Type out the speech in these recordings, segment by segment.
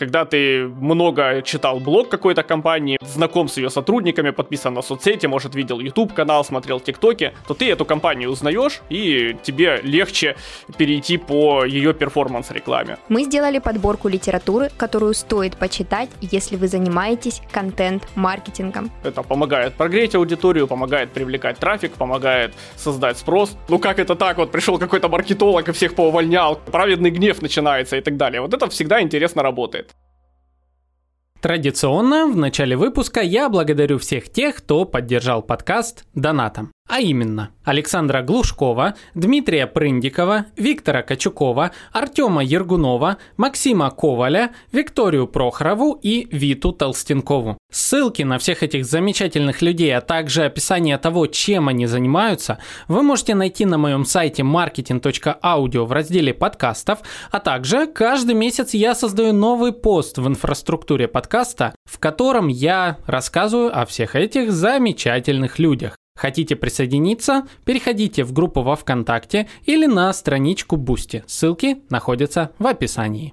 Когда ты много читал блог какой-то компании, знаком с ее сотрудниками, подписан на соцсети, может, видел YouTube канал, смотрел ТикТоки, то ты эту компанию узнаешь, и тебе легче перейти по ее перформанс-рекламе. Мы сделали подборку литературы, которую стоит почитать, если вы занимаетесь контент-маркетингом. Это помогает прогреть аудиторию, помогает привлекать трафик, помогает создать спрос. Ну как это так? Вот пришел какой-то маркетолог и всех поувольнял, праведный гнев начинается и так далее. Вот это всегда интересно работает. Традиционно в начале выпуска я благодарю всех тех, кто поддержал подкаст донатом. А именно, Александра Глушкова, Дмитрия Прындикова, Виктора Качукова, Артема Ергунова, Максима Коваля, Викторию Прохорову и Виту Толстенкову. Ссылки на всех этих замечательных людей, а также описание того, чем они занимаются, вы можете найти на моем сайте marketing.audio в разделе подкастов, а также каждый месяц я создаю новый пост в инфраструктуре подкаста, в котором я рассказываю о всех этих замечательных людях. Хотите присоединиться? Переходите в группу во ВКонтакте или на страничку Boosty. Ссылки находятся в описании.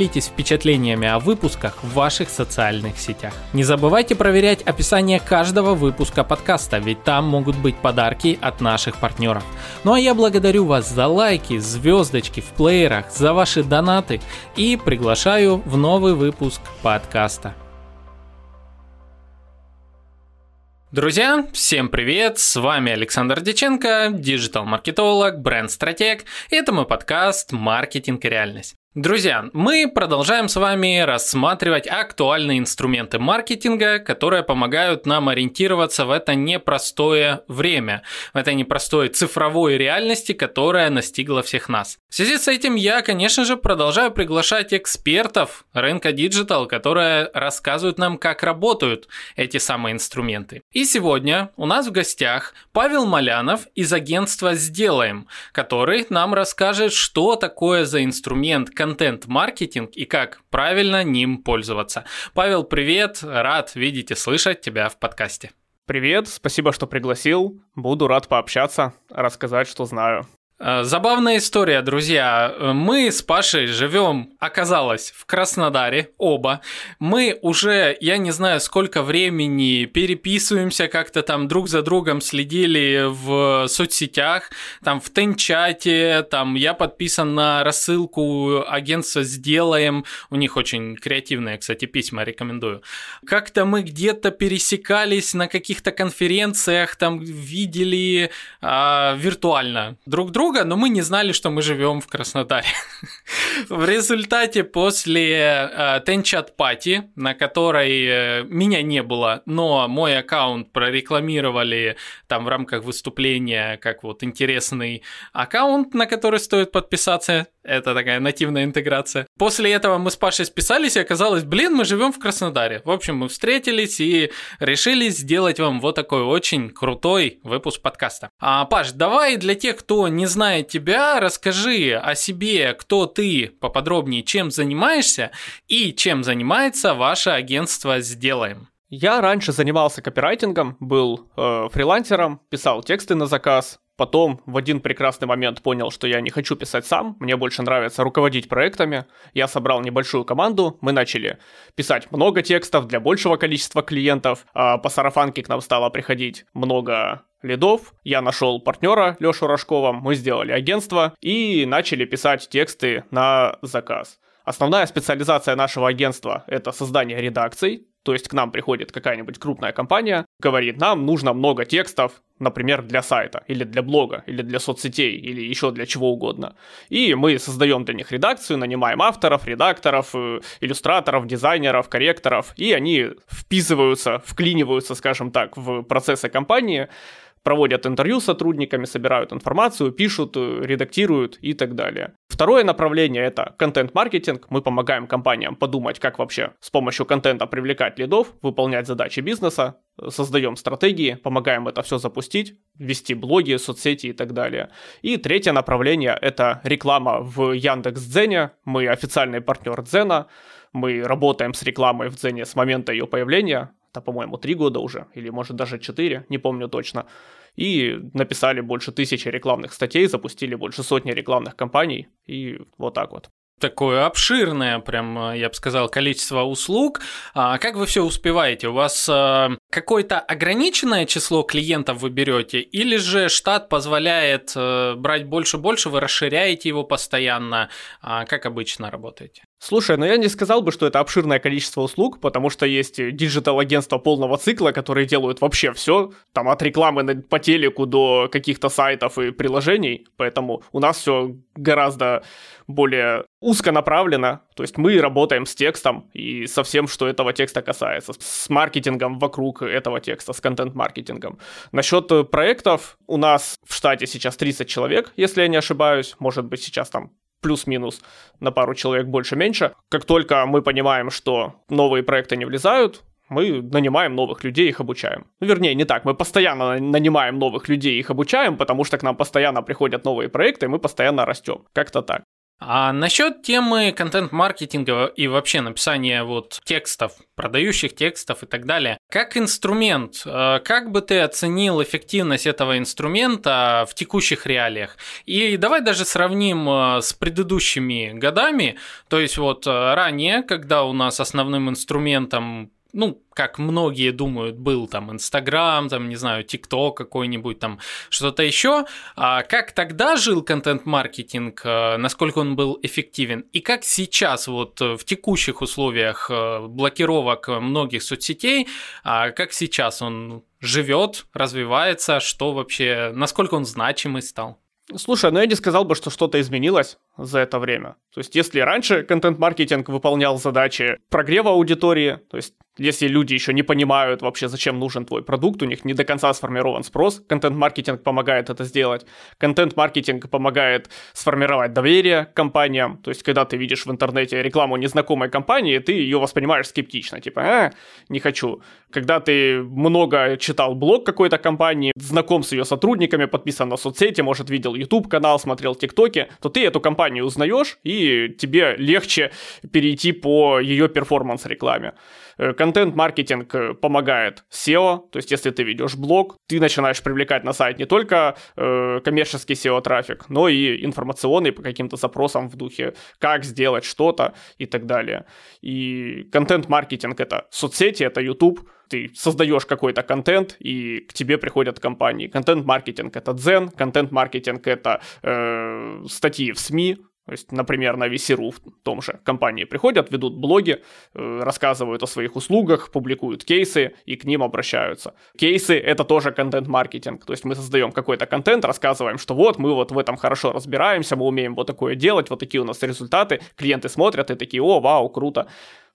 делитесь впечатлениями о выпусках в ваших социальных сетях. Не забывайте проверять описание каждого выпуска подкаста, ведь там могут быть подарки от наших партнеров. Ну а я благодарю вас за лайки, звездочки в плеерах, за ваши донаты и приглашаю в новый выпуск подкаста. Друзья, всем привет! С вами Александр Диченко, диджитал-маркетолог, бренд-стратег, это мой подкаст «Маркетинг и реальность». Друзья, мы продолжаем с вами рассматривать актуальные инструменты маркетинга, которые помогают нам ориентироваться в это непростое время, в этой непростой цифровой реальности, которая настигла всех нас. В связи с этим я, конечно же, продолжаю приглашать экспертов рынка диджитал, которые рассказывают нам, как работают эти самые инструменты. И сегодня у нас в гостях Павел Малянов из агентства «Сделаем», который нам расскажет, что такое за инструмент контент-маркетинг и как правильно ним пользоваться. Павел, привет, рад видеть и слышать тебя в подкасте. Привет, спасибо, что пригласил. Буду рад пообщаться, рассказать, что знаю. Э, забавная история, друзья. Мы с Пашей живем, оказалось, в Краснодаре, оба. Мы уже, я не знаю, сколько времени переписываемся как-то там друг за другом, следили в соцсетях, там в Тенчате, там я подписан на рассылку агентства «Сделаем». У них очень креативные, кстати, письма, рекомендую. Как-то мы где-то пересекались на каких-то конференциях, там видели а, виртуально друг друга, друга, но мы не знали, что мы живем в Краснодаре. В результате после э, Party, на которой э, меня не было, но мой аккаунт прорекламировали там в рамках выступления как вот интересный аккаунт, на который стоит подписаться, это такая нативная интеграция. После этого мы с Пашей списались, и оказалось, блин, мы живем в Краснодаре. В общем, мы встретились и решили сделать вам вот такой очень крутой выпуск подкаста. А, Паш, давай для тех, кто не знает тебя, расскажи о себе, кто ты поподробнее, чем занимаешься и чем занимается ваше агентство «Сделаем». Я раньше занимался копирайтингом, был э, фрилансером, писал тексты на заказ, Потом в один прекрасный момент понял, что я не хочу писать сам, мне больше нравится руководить проектами. Я собрал небольшую команду, мы начали писать много текстов для большего количества клиентов. А по сарафанке к нам стало приходить много лидов. Я нашел партнера Лешу Рожкова, мы сделали агентство и начали писать тексты на заказ. Основная специализация нашего агентства – это создание редакций, то есть к нам приходит какая-нибудь крупная компания, говорит, нам нужно много текстов, например, для сайта, или для блога, или для соцсетей, или еще для чего угодно. И мы создаем для них редакцию, нанимаем авторов, редакторов, э, иллюстраторов, дизайнеров, корректоров, и они вписываются, вклиниваются, скажем так, в процессы компании, проводят интервью с сотрудниками, собирают информацию, пишут, э, редактируют и так далее. Второе направление – это контент-маркетинг. Мы помогаем компаниям подумать, как вообще с помощью контента привлекать лидов, выполнять задачи бизнеса, создаем стратегии, помогаем это все запустить, вести блоги, соцсети и так далее. И третье направление – это реклама в Яндекс.Дзене. Мы официальный партнер Дзена. Мы работаем с рекламой в Дзене с момента ее появления это, по-моему, три года уже, или, может, даже четыре, не помню точно. И написали больше тысячи рекламных статей, запустили больше сотни рекламных кампаний, и вот так вот такое обширное, прям, я бы сказал, количество услуг. А как вы все успеваете? У вас а, какое-то ограниченное число клиентов вы берете, или же штат позволяет а, брать больше-больше, вы расширяете его постоянно? А, как обычно работаете? Слушай, ну я не сказал бы, что это обширное количество услуг, потому что есть диджитал-агентства полного цикла, которые делают вообще все, там от рекламы по телеку до каких-то сайтов и приложений, поэтому у нас все гораздо более узко направлено, то есть мы работаем с текстом и со всем, что этого текста касается, с маркетингом вокруг этого текста, с контент-маркетингом. Насчет проектов у нас в штате сейчас 30 человек, если я не ошибаюсь, может быть сейчас там плюс-минус на пару человек больше-меньше. Как только мы понимаем, что новые проекты не влезают, мы нанимаем новых людей, их обучаем. Ну, вернее, не так, мы постоянно нанимаем новых людей, их обучаем, потому что к нам постоянно приходят новые проекты, и мы постоянно растем. Как-то так. А насчет темы контент-маркетинга и вообще написания вот текстов, продающих текстов и так далее, как инструмент, э, как бы ты оценил эффективность этого инструмента в текущих реалиях? И давай даже сравним э, с предыдущими годами, то есть вот э, ранее, когда у нас основным инструментом ну, как многие думают, был там Инстаграм, там, не знаю, ТикТок какой-нибудь, там что-то еще. А как тогда жил контент-маркетинг, э, насколько он был эффективен, и как сейчас вот в текущих условиях э, блокировок многих соцсетей, а как сейчас он живет, развивается, что вообще, насколько он значимый стал? Слушай, ну я не сказал бы, что что-то изменилось за это время. То есть, если раньше контент-маркетинг выполнял задачи прогрева аудитории, то есть если люди еще не понимают вообще, зачем нужен твой продукт, у них не до конца сформирован спрос, контент-маркетинг помогает это сделать. Контент-маркетинг помогает сформировать доверие к компаниям. То есть, когда ты видишь в интернете рекламу незнакомой компании, ты ее воспринимаешь скептично, типа, а, не хочу. Когда ты много читал блог какой-то компании, знаком с ее сотрудниками, подписан на соцсети, может, видел YouTube-канал, смотрел ТикТоки, то ты эту компанию узнаешь, и тебе легче перейти по ее перформанс-рекламе. Э, контент-маркетинг э, помогает SEO, то есть если ты ведешь блог, ты начинаешь привлекать на сайт не только э, коммерческий SEO-трафик, но и информационный по каким-то запросам в духе, как сделать что-то и так далее. И контент-маркетинг — это соцсети, это YouTube, ты создаешь какой-то контент, и к тебе приходят компании. Контент-маркетинг — это Дзен, контент-маркетинг — это э, статьи в СМИ, то есть, например, на VC.ru в том же компании приходят, ведут блоги, э, рассказывают о своих услугах, публикуют кейсы и к ним обращаются. Кейсы — это тоже контент-маркетинг. То есть мы создаем какой-то контент, рассказываем, что вот мы вот в этом хорошо разбираемся, мы умеем вот такое делать, вот такие у нас результаты. Клиенты смотрят и такие, о, вау, круто.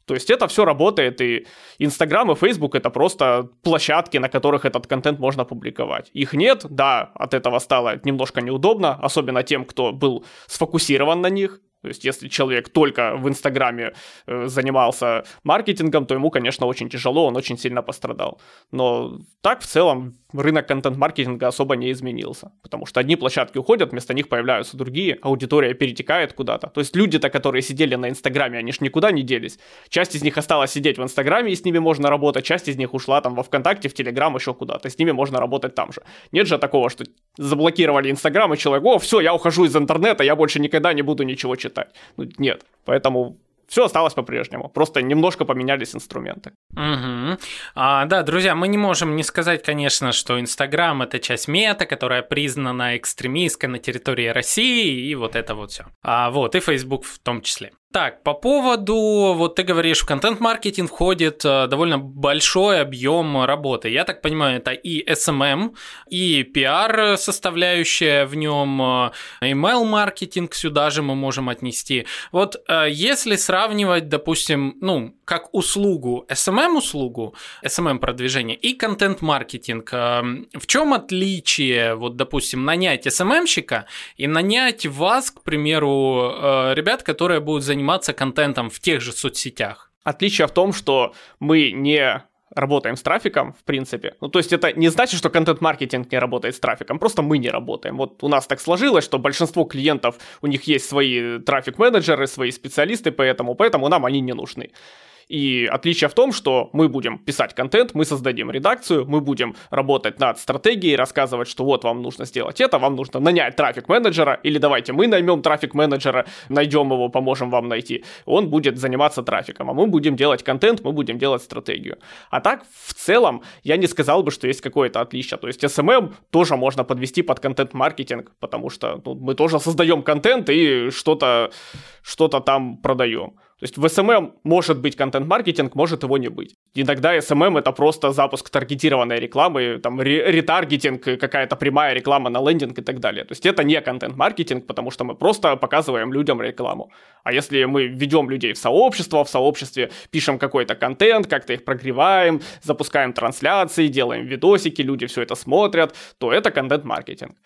То есть это все работает, и Инстаграм и Фейсбук это просто площадки, на которых этот контент можно публиковать. Их нет, да, от этого стало немножко неудобно, особенно тем, кто был сфокусирован на них, то есть, если человек только в Инстаграме э, занимался маркетингом, то ему, конечно, очень тяжело, он очень сильно пострадал. Но так, в целом, рынок контент-маркетинга особо не изменился. Потому что одни площадки уходят, вместо них появляются другие, аудитория перетекает куда-то. То есть, люди-то, которые сидели на Инстаграме, они ж никуда не делись. Часть из них осталась сидеть в Инстаграме, и с ними можно работать, часть из них ушла там во ВКонтакте, в Телеграм, еще куда-то. С ними можно работать там же. Нет же такого, что заблокировали Инстаграм, и человек, о, все, я ухожу из интернета, я больше никогда не буду ничего читать. Ну, нет. Поэтому все осталось по-прежнему. Просто немножко поменялись инструменты. Угу. А, да, друзья, мы не можем не сказать, конечно, что Инстаграм это часть мета, которая признана экстремистской на территории России, и вот это вот все. А, вот, и Facebook в том числе. Так, по поводу, вот ты говоришь, в контент-маркетинг входит э, довольно большой объем работы. Я так понимаю, это и SMM, и PR составляющая в нем, э, email-маркетинг сюда же мы можем отнести. Вот э, если сравнивать, допустим, ну, как услугу, SMM-услугу, SMM-продвижение и контент-маркетинг, в чем отличие, вот, допустим, нанять SMM-щика и нанять вас, к примеру, ребят, которые будут заниматься заниматься контентом в тех же соцсетях? Отличие в том, что мы не работаем с трафиком, в принципе. Ну, то есть это не значит, что контент-маркетинг не работает с трафиком, просто мы не работаем. Вот у нас так сложилось, что большинство клиентов, у них есть свои трафик-менеджеры, свои специалисты, поэтому, поэтому нам они не нужны. И отличие в том, что мы будем писать контент, мы создадим редакцию, мы будем работать над стратегией, рассказывать, что вот вам нужно сделать это, вам нужно нанять трафик-менеджера, или давайте мы наймем трафик-менеджера, найдем его, поможем вам найти. Он будет заниматься трафиком, а мы будем делать контент, мы будем делать стратегию. А так, в целом, я не сказал бы, что есть какое-то отличие. То есть SMM тоже можно подвести под контент-маркетинг, потому что ну, мы тоже создаем контент и что-то что там продаем. То есть в SMM может быть контент-маркетинг, может его не быть. Иногда SMM это просто запуск таргетированной рекламы, там ретаргетинг, какая-то прямая реклама на лендинг и так далее. То есть это не контент-маркетинг, потому что мы просто показываем людям рекламу. А если мы ведем людей в сообщество, в сообществе пишем какой-то контент, как-то их прогреваем, запускаем трансляции, делаем видосики, люди все это смотрят, то это контент-маркетинг.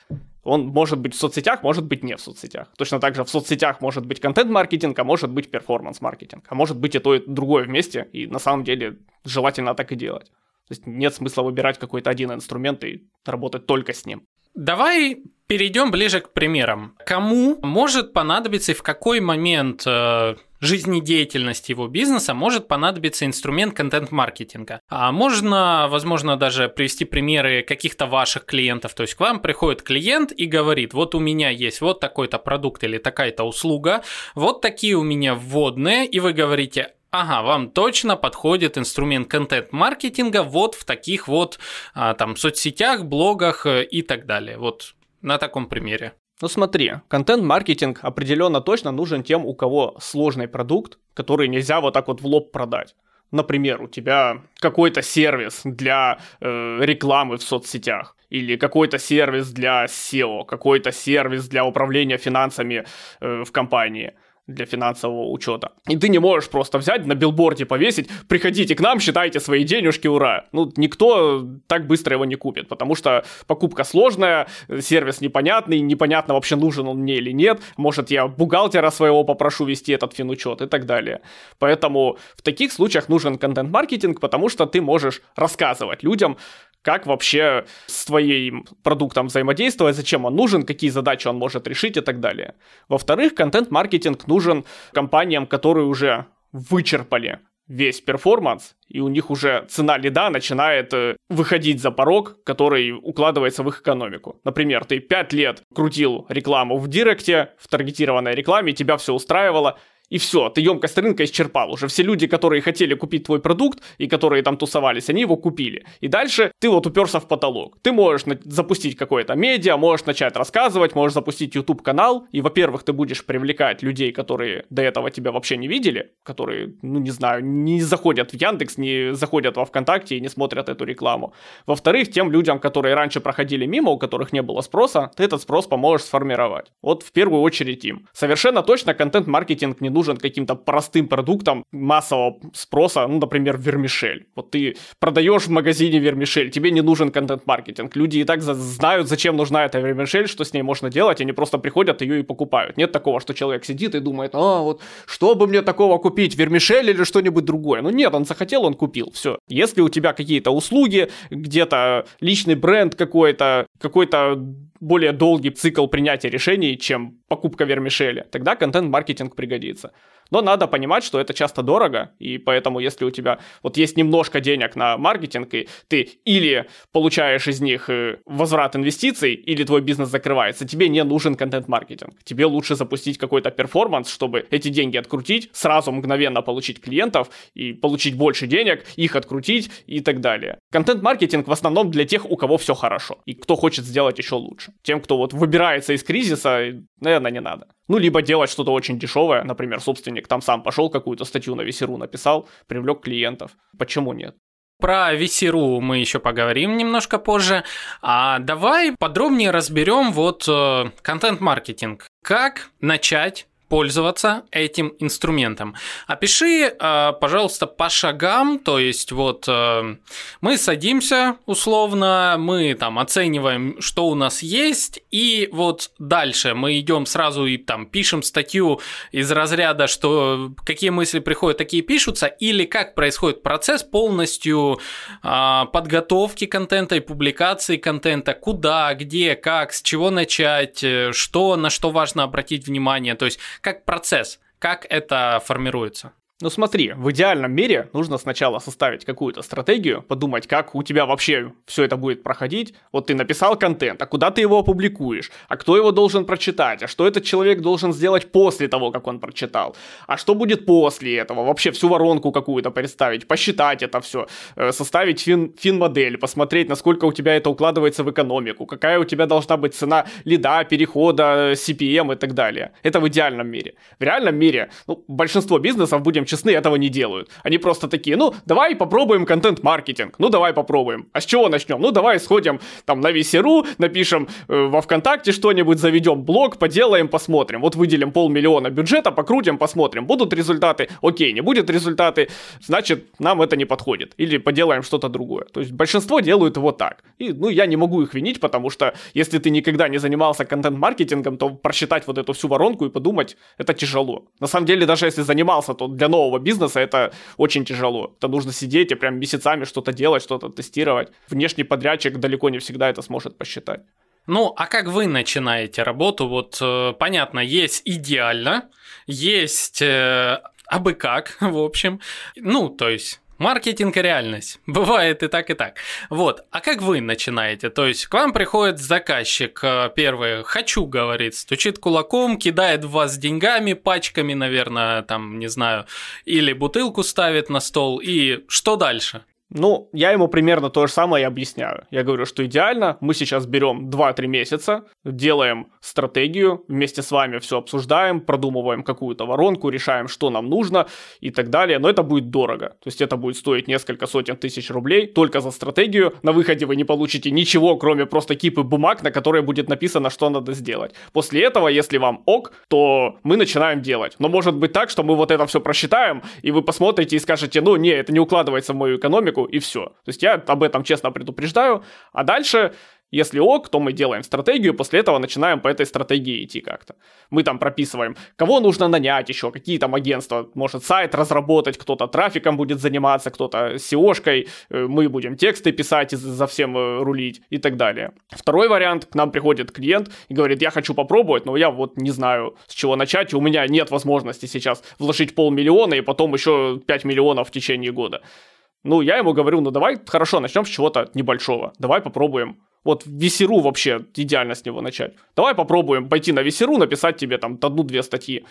Он может быть в соцсетях, может быть не в соцсетях. Точно так же в соцсетях может быть контент-маркетинг, а может быть перформанс-маркетинг. А может быть и то, и другое вместе. И на самом деле желательно так и делать. То есть нет смысла выбирать какой-то один инструмент и работать только с ним. Давай перейдем ближе к примерам. Кому может понадобиться и в какой момент жизнедеятельности его бизнеса может понадобиться инструмент контент-маркетинга. А можно, возможно, даже привести примеры каких-то ваших клиентов. То есть к вам приходит клиент и говорит, вот у меня есть вот такой-то продукт или такая-то услуга, вот такие у меня вводные, и вы говорите, Ага, вам точно подходит инструмент контент-маркетинга вот в таких вот а, там соцсетях, блогах э, и так далее. Вот на таком примере. Ну смотри, контент-маркетинг определенно точно нужен тем, у кого сложный продукт, который нельзя вот так вот в лоб продать. Например, у тебя какой-то сервис для э, рекламы в соцсетях, или какой-то сервис для SEO, какой-то сервис для управления финансами э, в компании – для финансового учета. И ты не можешь просто взять на билборде повесить, приходите к нам, считайте свои денежки, ура. Ну, никто так быстро его не купит, потому что покупка сложная, сервис непонятный, непонятно вообще нужен он мне или нет, может я бухгалтера своего попрошу вести этот финучет и так далее. Поэтому в таких случаях нужен контент-маркетинг, потому что ты можешь рассказывать людям, как вообще с твоим продуктом взаимодействовать, зачем он нужен, какие задачи он может решить и так далее. Во-вторых, контент-маркетинг нужен компаниям, которые уже вычерпали весь перформанс, и у них уже цена лида начинает э, выходить за порог, который укладывается в их экономику. Например, ты 5 лет крутил рекламу в Директе, в таргетированной рекламе, тебя все устраивало, и все, ты емкость рынка исчерпал. Уже все люди, которые хотели купить твой продукт и которые там тусовались, они его купили. И дальше ты вот уперся в потолок. Ты можешь запустить какое-то медиа, можешь начать рассказывать, можешь запустить YouTube канал. И, во-первых, ты будешь привлекать людей, которые до этого тебя вообще не видели, которые, ну не знаю, не заходят в Яндекс, не заходят во ВКонтакте и не смотрят эту рекламу. Во-вторых, тем людям, которые раньше проходили мимо, у которых не было спроса, ты этот спрос поможешь сформировать. Вот в первую очередь им. Совершенно точно контент-маркетинг не нужен нужен каким-то простым продуктом массового спроса, ну, например, вермишель. Вот ты продаешь в магазине вермишель, тебе не нужен контент-маркетинг. Люди и так знают, зачем нужна эта вермишель, что с ней можно делать, они просто приходят ее и покупают. Нет такого, что человек сидит и думает, а, вот, что бы мне такого купить, вермишель или что-нибудь другое. Ну нет, он захотел, он купил, все. Если у тебя какие-то услуги, где-то личный бренд какой-то, какой-то более долгий цикл принятия решений, чем покупка вермишели, тогда контент-маркетинг пригодится. Но надо понимать, что это часто дорого, и поэтому если у тебя вот есть немножко денег на маркетинг, и ты или получаешь из них э, возврат инвестиций, или твой бизнес закрывается, тебе не нужен контент-маркетинг. Тебе лучше запустить какой-то перформанс, чтобы эти деньги открутить, сразу мгновенно получить клиентов и получить больше денег, их открутить и так далее. Контент-маркетинг в основном для тех, у кого все хорошо, и кто хочет сделать еще лучше. Тем, кто вот выбирается из кризиса, наверное, не надо. Ну, либо делать что-то очень дешевое, например, собственник там сам пошел какую-то статью на весеру написал, привлек клиентов. Почему нет? Про Весеру мы еще поговорим немножко позже. А давай подробнее разберем вот э, контент-маркетинг. Как начать пользоваться этим инструментом. Опиши, э, пожалуйста, по шагам, то есть вот э, мы садимся условно, мы там оцениваем, что у нас есть, и вот дальше мы идем сразу и там пишем статью из разряда, что какие мысли приходят, такие пишутся, или как происходит процесс полностью э, подготовки контента и публикации контента, куда, где, как, с чего начать, что, на что важно обратить внимание, то есть как процесс, как это формируется? Ну смотри, в идеальном мире нужно сначала составить какую-то стратегию, подумать, как у тебя вообще все это будет проходить. Вот ты написал контент, а куда ты его опубликуешь? А кто его должен прочитать? А что этот человек должен сделать после того, как он прочитал? А что будет после этого? Вообще всю воронку какую-то представить, посчитать это все, э, составить фин, фин-модель, посмотреть, насколько у тебя это укладывается в экономику, какая у тебя должна быть цена лида, перехода, CPM и так далее. Это в идеальном мире. В реальном мире, ну, большинство бизнесов, будем честны, этого не делают. Они просто такие, ну, давай попробуем контент-маркетинг, ну, давай попробуем. А с чего начнем? Ну, давай сходим там на Весеру, напишем э, во ВКонтакте что-нибудь, заведем блог, поделаем, посмотрим. Вот выделим полмиллиона бюджета, покрутим, посмотрим. Будут результаты? Окей, не будет результаты, значит, нам это не подходит. Или поделаем что-то другое. То есть большинство делают вот так. И, ну, я не могу их винить, потому что если ты никогда не занимался контент-маркетингом, то просчитать вот эту всю воронку и подумать, это тяжело. На самом деле, даже если занимался, то для нового нового бизнеса это очень тяжело. Это нужно сидеть и прям месяцами что-то делать, что-то тестировать. Внешний подрядчик далеко не всегда это сможет посчитать. Ну, а как вы начинаете работу? Вот э, понятно, есть идеально, есть э, абы как, в общем. Ну, то есть Маркетинг и реальность. Бывает и так, и так. Вот. А как вы начинаете? То есть к вам приходит заказчик, э, первый, хочу, говорит, стучит кулаком, кидает в вас деньгами, пачками, наверное, там, не знаю, или бутылку ставит на стол, и что дальше? Ну, я ему примерно то же самое и объясняю. Я говорю, что идеально, мы сейчас берем 2-3 месяца, делаем стратегию, вместе с вами все обсуждаем, продумываем какую-то воронку, решаем, что нам нужно и так далее, но это будет дорого. То есть это будет стоить несколько сотен тысяч рублей только за стратегию. На выходе вы не получите ничего, кроме просто кипы бумаг, на которые будет написано, что надо сделать. После этого, если вам ок, то мы начинаем делать. Но может быть так, что мы вот это все просчитаем, и вы посмотрите и скажете, ну не, это не укладывается в мою экономику, человеку, и все. То есть я об этом честно предупреждаю, а дальше если ок, то мы делаем стратегию, после этого начинаем по этой стратегии идти как-то. Мы там прописываем, кого нужно нанять еще, какие там агентства, может сайт разработать, кто-то трафиком будет заниматься, кто-то SEO-шкой, э, мы будем тексты писать и за всем э, рулить и так далее. Второй вариант, к нам приходит клиент и говорит, я хочу попробовать, но я вот не знаю, с чего начать, у меня нет возможности сейчас вложить полмиллиона и потом еще 5 миллионов в течение года. Ну, я ему говорю, ну давай, хорошо, начнем с чего-то небольшого. Давай попробуем. Вот Весеру вообще идеально с него начать. Давай попробуем пойти на Весеру, написать тебе там одну-две статьи.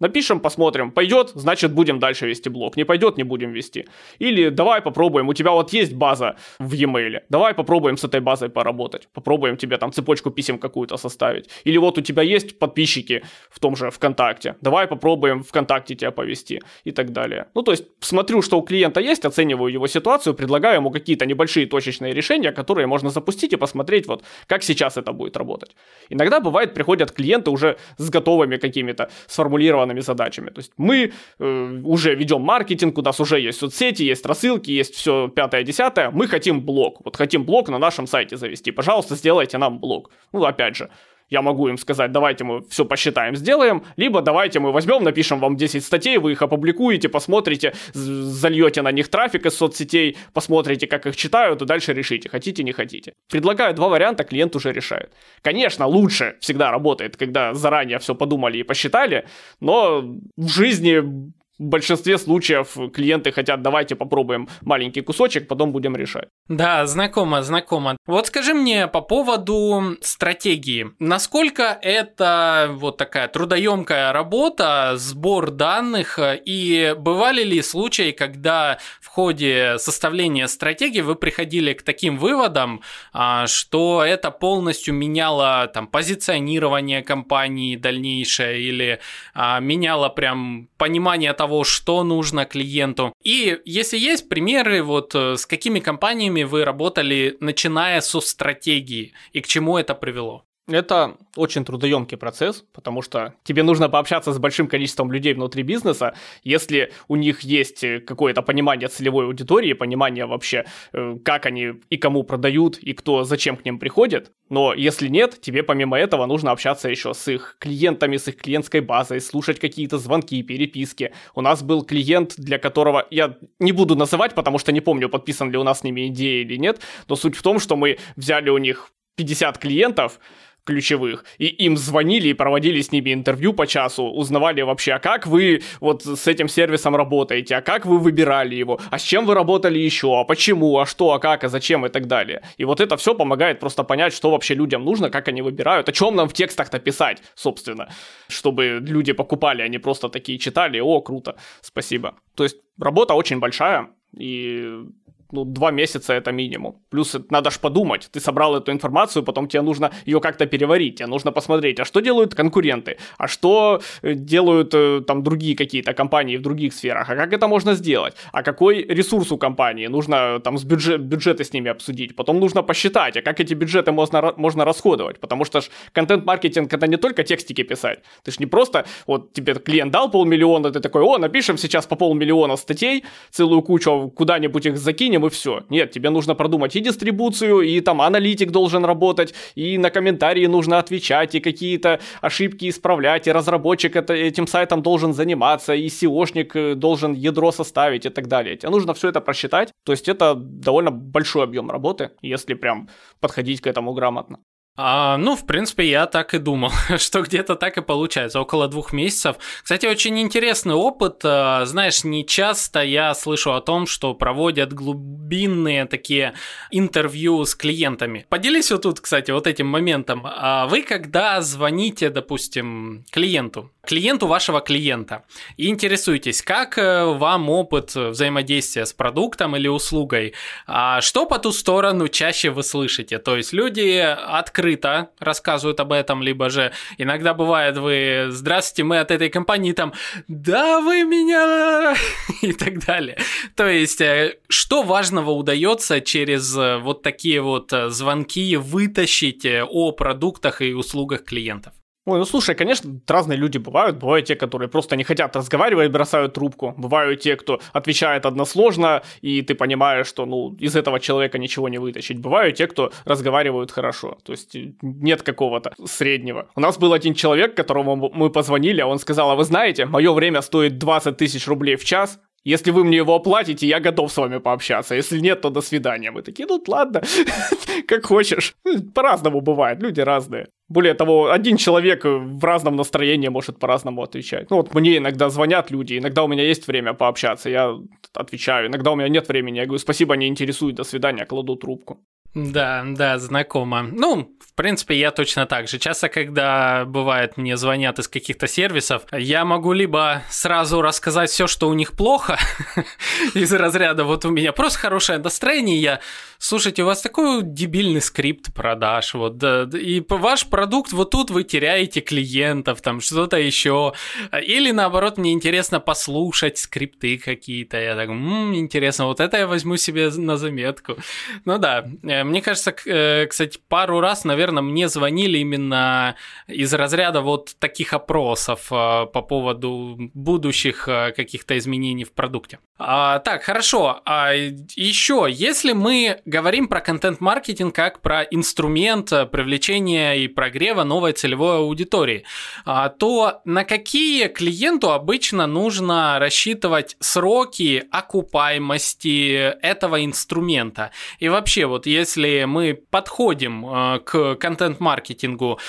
Напишем, посмотрим. Пойдет, значит будем дальше вести блог. Не пойдет, не будем вести. Или давай попробуем, у тебя вот есть база в e-mail. Давай попробуем с этой базой поработать. Попробуем тебе там цепочку писем какую-то составить. Или вот у тебя есть подписчики в том же ВКонтакте. Давай попробуем ВКонтакте тебя повести и так далее. Ну, то есть смотрю, что у клиента есть, оцениваю его ситуацию, предлагаю ему какие-то небольшие точечные решения, которые можно запустить и посмотреть вот, как сейчас это будет работать. Иногда бывает, приходят клиенты уже с готовыми какими-то сформулированными определенными задачами. То есть мы э, уже ведем маркетинг, у нас уже есть соцсети, есть рассылки, есть все пятое-десятое. Мы хотим блог. Вот хотим блог на нашем сайте завести. Пожалуйста, сделайте нам блог. Ну, опять же, я могу им сказать, давайте мы все посчитаем, сделаем, либо давайте мы возьмем, напишем вам 10 статей, вы их опубликуете, посмотрите, зальете на них трафик из соцсетей, посмотрите, как их читают, и дальше решите, хотите, не хотите. Предлагаю два варианта, клиент уже решает. Конечно, лучше всегда работает, когда заранее все подумали и посчитали, но в жизни в большинстве случаев клиенты хотят, давайте попробуем маленький кусочек, потом будем решать. Да, знакомо, знакомо. Вот скажи мне по поводу стратегии. Насколько это вот такая трудоемкая работа, сбор данных, и бывали ли случаи, когда в ходе составления стратегии вы приходили к таким выводам, а, что это полностью меняло там позиционирование компании дальнейшее или а, меняло прям понимание того, что нужно клиенту. И если есть примеры, вот э, с какими компаниями вы работали, начиная со стратегии, и к чему это привело? Это очень трудоемкий процесс, потому что тебе нужно пообщаться с большим количеством людей внутри бизнеса, если у них есть какое-то понимание целевой аудитории, понимание вообще, э, как они и кому продают, и кто зачем к ним приходит. Но если нет, тебе помимо этого нужно общаться еще с их клиентами, с их клиентской базой, слушать какие-то звонки, переписки. У нас был клиент, для которого я не буду называть, потому что не помню, подписан ли у нас с ними идея или нет, но суть в том, что мы взяли у них 50 клиентов, ключевых, и им звонили и проводили с ними интервью по часу, узнавали вообще, а как вы вот с этим сервисом работаете, а как вы выбирали его, а с чем вы работали еще, а почему, а что, а как, а зачем и так далее. И вот это все помогает просто понять, что вообще людям нужно, как они выбирают, о чем нам в текстах-то писать, собственно, чтобы люди покупали, а не просто такие читали, о, круто, спасибо. То есть работа очень большая, и ну, два месяца это минимум. Плюс надо ж подумать, ты собрал эту информацию, потом тебе нужно ее как-то переварить, тебе нужно посмотреть, а что делают конкуренты, а что э, делают э, там другие какие-то компании в других сферах, а как это можно сделать, а какой ресурс у компании, нужно там с бюджет, бюджеты с ними обсудить, потом нужно посчитать, а как эти бюджеты можно, можно расходовать, потому что ж контент-маркетинг это не только текстики писать, ты ж не просто, вот тебе клиент дал полмиллиона, ты такой, о, напишем сейчас по полмиллиона статей, целую кучу, куда-нибудь их закинем, и все. Нет, тебе нужно продумать и дистрибуцию, и там аналитик должен работать, и на комментарии нужно отвечать, и какие-то ошибки исправлять, и разработчик это, этим сайтом должен заниматься, и SEOшник э, должен ядро составить и так далее. Тебе нужно все это просчитать. То есть это довольно большой объем работы, если прям подходить к этому грамотно. А, ну, в принципе, я так и думал, что где-то так и получается, около двух месяцев. Кстати, очень интересный опыт. А, знаешь, не часто я слышу о том, что проводят глубинные такие интервью с клиентами. Поделись вот тут, кстати, вот этим моментом. А вы когда звоните, допустим, клиенту, клиенту вашего клиента и интересуетесь, как э, вам опыт взаимодействия с продуктом или услугой, а что по ту сторону чаще вы слышите? То есть люди открыто рассказывают об этом, либо же иногда бывает вы «Здравствуйте, мы от этой компании», там «Да, вы меня...» и так далее. То есть э, что важного удается через э, вот такие вот звонки вытащить о продуктах и услугах клиентов? Ой, ну слушай, конечно, разные люди бывают. Бывают те, которые просто не хотят разговаривать, бросают трубку. Бывают те, кто отвечает односложно, и ты понимаешь, что ну, из этого человека ничего не вытащить. Бывают те, кто разговаривают хорошо. То есть э, нет какого-то среднего. У нас был один человек, которому мы позвонили, а он сказал, а вы знаете, мое время стоит 20 тысяч рублей в час, если вы мне его оплатите, я готов с вами пообщаться. Если нет, то до свидания. Мы такие, ну ладно, как хочешь. По-разному бывает, люди разные. Более того, один человек в разном настроении может по-разному отвечать. Ну вот мне иногда звонят люди, иногда у меня есть время пообщаться, я отвечаю. Иногда у меня нет времени, я говорю, спасибо, не интересует, до свидания, кладу трубку. Да, да, знакомо. Ну, принципе, я точно так же. Часто, когда бывает, мне звонят из каких-то сервисов, я могу либо сразу рассказать все, что у них плохо, из разряда вот у меня просто хорошее настроение, я, слушайте, у вас такой дебильный скрипт продаж, вот, да, и ваш продукт, вот тут вы теряете клиентов, там что-то еще. Или наоборот, мне интересно послушать скрипты какие-то. Я так, м-м, интересно, вот это я возьму себе на заметку. Ну да, э, мне кажется, э, кстати, пару раз, наверное, мне звонили именно из разряда вот таких опросов э, по поводу будущих каких-то изменений в продукте. А, так, хорошо. А еще, если мы говорим про контент-маркетинг как про инструмент привлечения и прогрева новой целевой аудитории, а, то на какие клиенту обычно нужно рассчитывать сроки окупаемости этого инструмента? И вообще, вот если мы подходим к контент-маркетингу,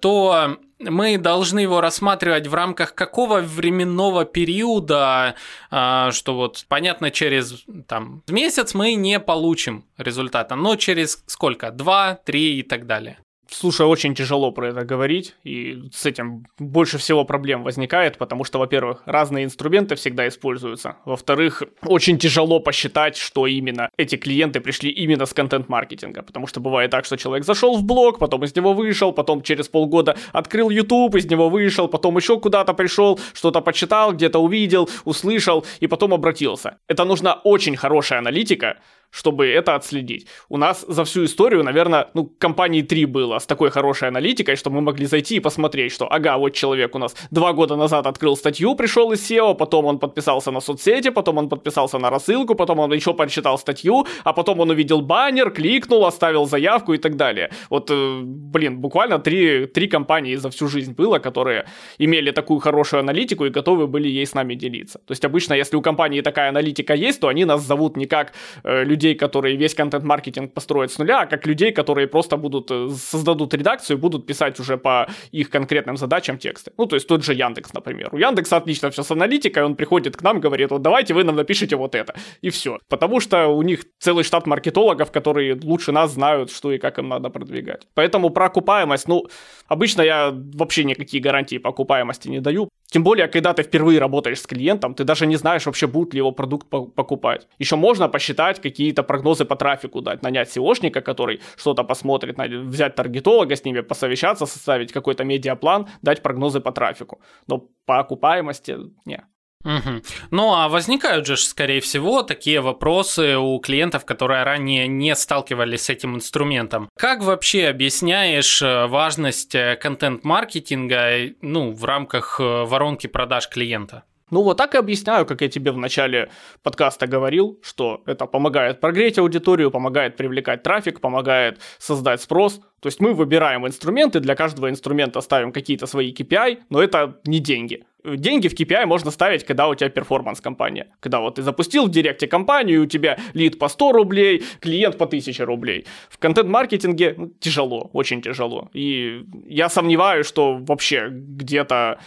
то мы должны его рассматривать в рамках какого временного периода, а, что вот понятно, через там, месяц мы не получим результата, но через сколько? Два, три и так далее. Слушай, очень тяжело про это говорить, и с этим больше всего проблем возникает, потому что, во-первых, разные инструменты всегда используются. Во-вторых, очень тяжело посчитать, что именно эти клиенты пришли именно с контент-маркетинга, потому что бывает так, что человек зашел в блог, потом из него вышел, потом через полгода открыл YouTube, из него вышел, потом еще куда-то пришел, что-то почитал, где-то увидел, услышал и потом обратился. Это нужна очень хорошая аналитика, чтобы это отследить. У нас за всю историю, наверное, ну, компании три было с такой хорошей аналитикой, что мы могли зайти и посмотреть, что, ага, вот человек у нас два года назад открыл статью, пришел из SEO, потом он подписался на соцсети, потом он подписался на рассылку, потом он еще прочитал статью, а потом он увидел баннер, кликнул, оставил заявку и так далее. Вот, э, блин, буквально три, три компании за всю жизнь было, которые имели такую хорошую аналитику и готовы были ей с нами делиться. То есть обычно, если у компании такая аналитика есть, то они нас зовут не как э, которые весь контент-маркетинг построят с нуля, а как людей, которые просто будут, э, создадут редакцию будут писать уже по их конкретным задачам тексты. Ну, то есть тот же Яндекс, например. У Яндекса отлично все с аналитикой, он приходит к нам, говорит, вот давайте вы нам напишите вот это. И все. Потому что у них целый штат маркетологов, которые лучше нас знают, что и как им надо продвигать. Поэтому про окупаемость, ну, обычно я вообще никакие гарантии по окупаемости не даю. Тем более, когда ты впервые работаешь с клиентом, ты даже не знаешь вообще, будет ли его продукт покупать. Еще можно посчитать какие-то прогнозы по трафику дать, нанять SEOшника, который что-то посмотрит, взять таргетолога с ними, посовещаться, составить какой-то медиаплан, дать прогнозы по трафику. Но по окупаемости не. Угу. Ну а возникают же, скорее всего, такие вопросы у клиентов, которые ранее не сталкивались с этим инструментом. Как вообще объясняешь э, важность э, контент-маркетинга ну, в рамках э, воронки продаж клиента? Ну вот так и объясняю, как я тебе в начале подкаста говорил, что это помогает прогреть аудиторию, помогает привлекать трафик, помогает создать спрос. То есть мы выбираем инструменты, для каждого инструмента ставим какие-то свои KPI, но это не деньги деньги в KPI можно ставить, когда у тебя перформанс-компания. Когда вот ты запустил в директе компанию, у тебя лид по 100 рублей, клиент по 1000 рублей. В контент-маркетинге ну, тяжело, очень тяжело. И я сомневаюсь, что вообще где-то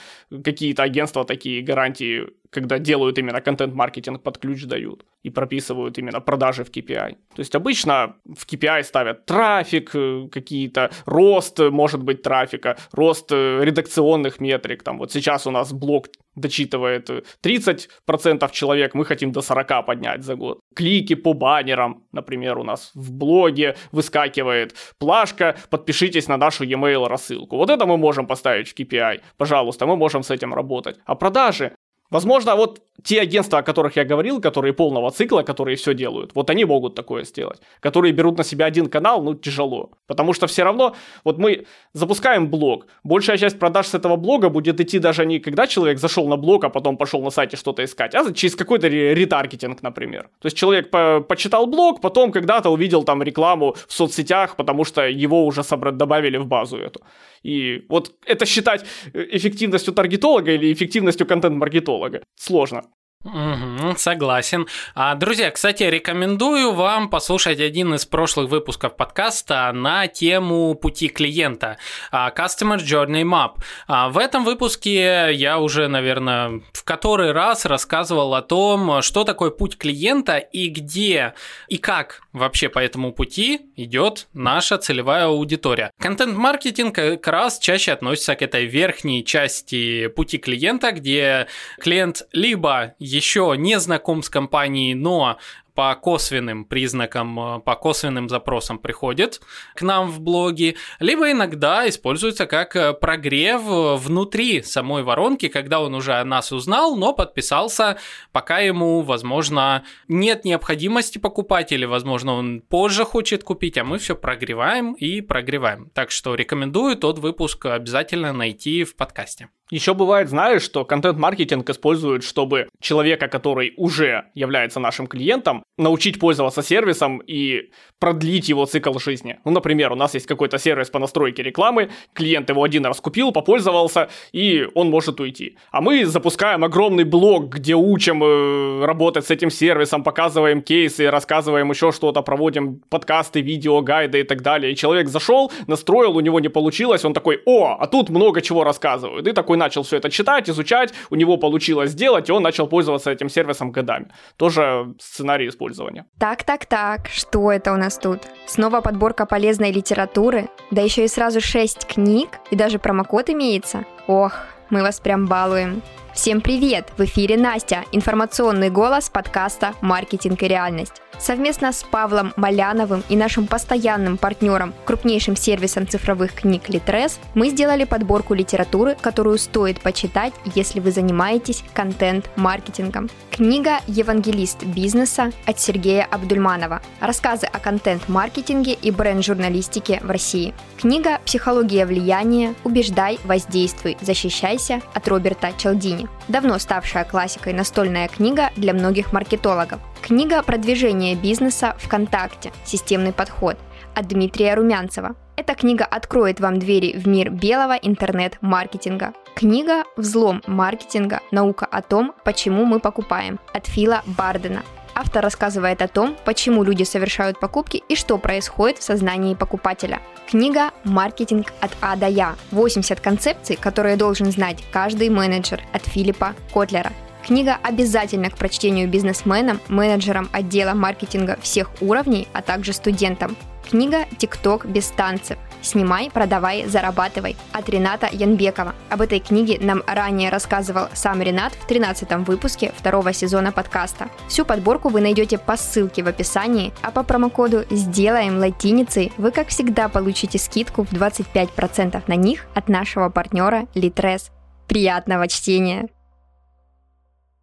какие-то агентства такие гарантии когда делают именно контент-маркетинг под ключ дают и прописывают именно продажи в KPI. То есть обычно в KPI ставят трафик, э, какие-то рост, может быть, трафика, рост э, редакционных метрик. Там вот сейчас у нас блог дочитывает 30% человек, мы хотим до 40 поднять за год. Клики по баннерам, например, у нас в блоге выскакивает плашка, подпишитесь на нашу e-mail рассылку. Вот это мы можем поставить в KPI. Пожалуйста, мы можем с этим работать. А продажи Возможно, вот те агентства, о которых я говорил, которые полного цикла, которые все делают, вот они могут такое сделать. Которые берут на себя один канал, ну, тяжело. Потому что все равно, вот мы запускаем блог, большая часть продаж с этого блога будет идти даже не когда человек зашел на блог, а потом пошел на сайте что-то искать, а через какой-то ретаргетинг, например. То есть человек по почитал блог, потом когда-то увидел там рекламу в соцсетях, потому что его уже собрать, добавили в базу эту. И вот это считать э, эффективностью таргетолога или эффективностью контент-маркетолога сложно. Угу, согласен. А, друзья, кстати, рекомендую вам послушать один из прошлых выпусков подкаста на тему пути клиента а, Customer Journey Map. А, в этом выпуске я уже, наверное, в который раз рассказывал о том, что такое путь клиента и где и как вообще по этому пути идет наша целевая аудитория. Контент-маркетинг как раз чаще относится к этой верхней части пути клиента, где клиент либо еще не знаком с компанией, но по косвенным признакам, э, по косвенным запросам приходит к нам в блоге, либо иногда используется как э, прогрев внутри самой воронки, когда он уже о нас узнал, но подписался, пока ему, возможно, нет необходимости покупать, или, возможно, он позже хочет купить, а мы все прогреваем и прогреваем. Так что рекомендую тот выпуск обязательно найти в подкасте. Еще бывает, знаешь, что контент-маркетинг используют, чтобы человека, который уже является нашим клиентом, научить пользоваться сервисом и продлить его цикл жизни. Ну, например, у нас есть какой-то сервис по настройке рекламы, клиент его один раз купил, попользовался, и он может уйти. А мы запускаем огромный блог, где учим э, работать с этим сервисом, показываем кейсы, рассказываем еще что-то, проводим подкасты, видео, гайды и так далее. И человек зашел, настроил, у него не получилось, он такой, о, а тут много чего рассказывают. И такой начал все это читать, изучать, у него получилось сделать, и он начал пользоваться этим сервисом годами. Тоже сценарий использования. Так, так, так, что это у нас тут? Снова подборка полезной литературы? Да еще и сразу 6 книг, и даже промокод имеется? Ох, мы вас прям балуем. Всем привет! В эфире Настя, информационный голос подкаста «Маркетинг и реальность». Совместно с Павлом Маляновым и нашим постоянным партнером, крупнейшим сервисом цифровых книг Литрес, мы сделали подборку литературы, которую стоит почитать, если вы занимаетесь контент-маркетингом. Книга «Евангелист бизнеса» от Сергея Абдульманова. Рассказы о контент-маркетинге и бренд-журналистике в России. Книга «Психология влияния. Убеждай, воздействуй, защищайся» от Роберта Челдини. Давно ставшая классикой настольная книга для многих маркетологов. Книга «Продвижение бизнеса ВКонтакте. Системный подход» от Дмитрия Румянцева. Эта книга откроет вам двери в мир белого интернет-маркетинга. Книга «Взлом маркетинга. Наука о том, почему мы покупаем» от Фила Бардена. Автор рассказывает о том, почему люди совершают покупки и что происходит в сознании покупателя. Книга «Маркетинг от А до Я. 80 концепций, которые должен знать каждый менеджер» от Филиппа Котлера. Книга обязательна к прочтению бизнесменам, менеджерам отдела маркетинга всех уровней, а также студентам. Книга «ТикТок без танцев. Снимай, продавай, зарабатывай» от Рената Янбекова. Об этой книге нам ранее рассказывал сам Ренат в 13 выпуске второго сезона подкаста. Всю подборку вы найдете по ссылке в описании, а по промокоду «Сделаем латиницей» вы, как всегда, получите скидку в 25% на них от нашего партнера Litres. Приятного чтения!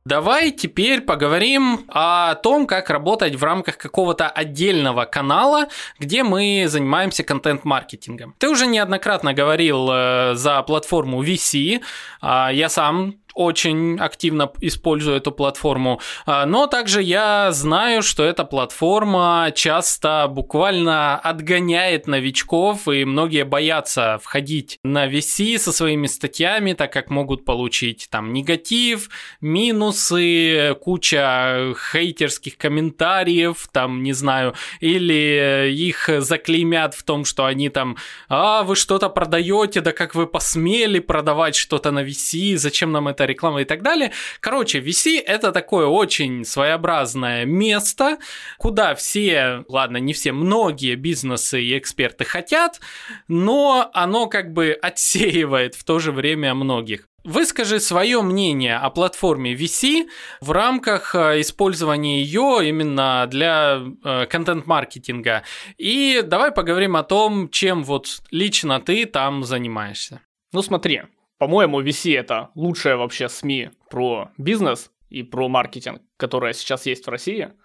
Давай теперь поговорим о том, как работать в рамках какого-то отдельного канала, где мы занимаемся контент-маркетингом. Ты уже неоднократно говорил э, за платформу VC, а я сам очень активно использую эту платформу. А, но также я знаю, что эта платформа часто буквально отгоняет новичков, и многие боятся входить на VC со своими статьями, так как могут получить там негатив, минусы, куча хейтерских комментариев, там, не знаю, или их заклеймят в том, что они там, а, вы что-то продаете, да как вы посмели продавать что-то на VC, зачем нам это реклама и так далее. Короче, VC это такое очень своеобразное место, куда все, ладно, не все, многие бизнесы и эксперты хотят, но оно как бы отсеивает в то же время многих. Выскажи свое мнение о платформе VC в рамках э, использования ее именно для э, контент-маркетинга. И давай поговорим о том, чем вот лично ты там занимаешься. Ну смотри, по-моему, VC это лучшая вообще СМИ про бизнес и про маркетинг, которая сейчас есть в России –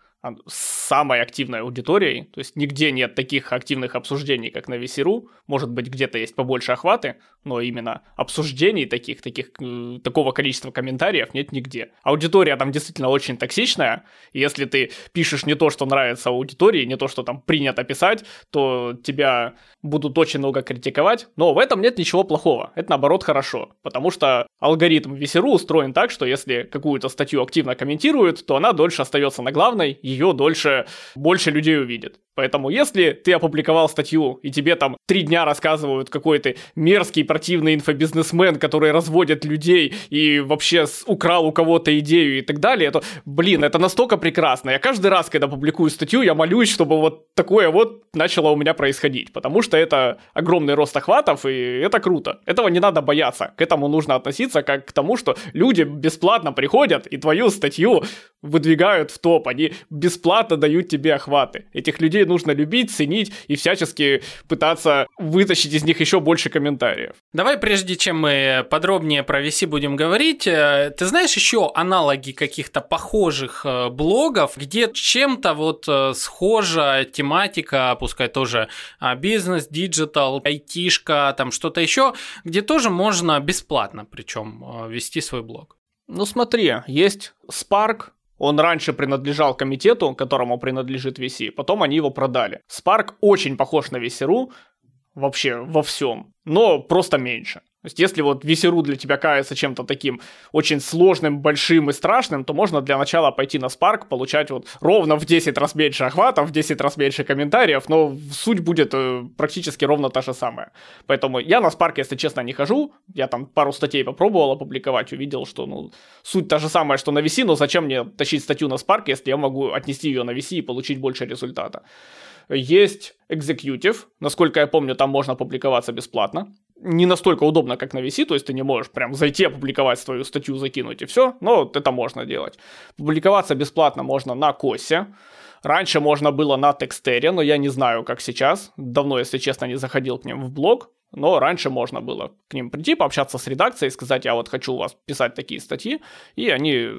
самой активной аудиторией, то есть нигде нет таких активных обсуждений, как на VC.ru, может быть, где-то есть побольше охваты, но именно обсуждений таких, таких, э, такого количества комментариев нет нигде. Аудитория там действительно очень токсичная, и если ты пишешь не то, что нравится аудитории, не то, что там принято писать, то тебя будут очень много критиковать, но в этом нет ничего плохого, это наоборот хорошо, потому что алгоритм VC.ru устроен так, что если какую-то статью активно комментируют, то она дольше остается на главной, ее дольше, больше людей увидит. Поэтому если ты опубликовал статью, и тебе там три дня рассказывают какой то мерзкий, противный инфобизнесмен, который разводит людей и вообще украл у кого-то идею и так далее, то, блин, это настолько прекрасно. Я каждый раз, когда публикую статью, я молюсь, чтобы вот такое вот начало у меня происходить, потому что это огромный рост охватов, и это круто. Этого не надо бояться. К этому нужно относиться как к тому, что люди бесплатно приходят и твою статью выдвигают в топ, они бесплатно дают тебе охваты. Этих людей нужно любить, ценить и всячески пытаться вытащить из них еще больше комментариев. Давай, прежде чем мы подробнее про VC будем говорить, э, ты знаешь еще аналоги каких-то похожих э, блогов, где чем-то вот э, схожа тематика, пускай тоже а, бизнес, диджитал, айтишка, там что-то еще, где тоже можно бесплатно причем вести свой блог? Ну смотри, есть Spark, он раньше принадлежал комитету, которому принадлежит VC, потом они его продали. Spark очень похож на VC.ru вообще во всем, но просто меньше. То есть, если вот Весеру для тебя кажется чем-то таким очень сложным, большим и страшным, то можно для начала пойти на Spark, получать вот ровно в 10 раз меньше охватов, в 10 раз меньше комментариев, но суть будет э, практически ровно та же самая. Поэтому я на Spark, если честно, не хожу. Я там пару статей попробовал опубликовать, увидел, что ну, суть та же самая, что на VC, но зачем мне тащить статью на Spark, если я могу отнести ее на VC и получить больше результата. Есть Executive, насколько я помню, там можно публиковаться бесплатно. Не настолько удобно, как на VC, то есть ты не можешь прям зайти, опубликовать свою статью, закинуть и все, но это можно делать. Публиковаться бесплатно можно на Косе. Раньше можно было на Текстере, но я не знаю, как сейчас. Давно, если честно, не заходил к ним в блог. Но раньше можно было к ним прийти, пообщаться с редакцией, сказать, я вот хочу у вас писать такие статьи, и они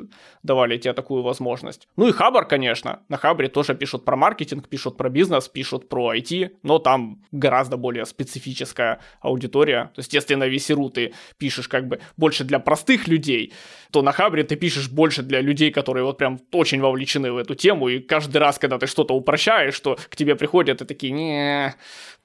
давали тебе такую возможность. Ну и Хабар, конечно. На Хабре тоже пишут про маркетинг, пишут про бизнес, пишут про IT, но там гораздо более специфическая аудитория. То есть если на Весеру ты пишешь как бы больше для простых людей, то на Хабре ты пишешь больше для людей, которые вот прям очень вовлечены в эту тему, и каждый раз, когда ты что-то упрощаешь, что к тебе приходят и такие, не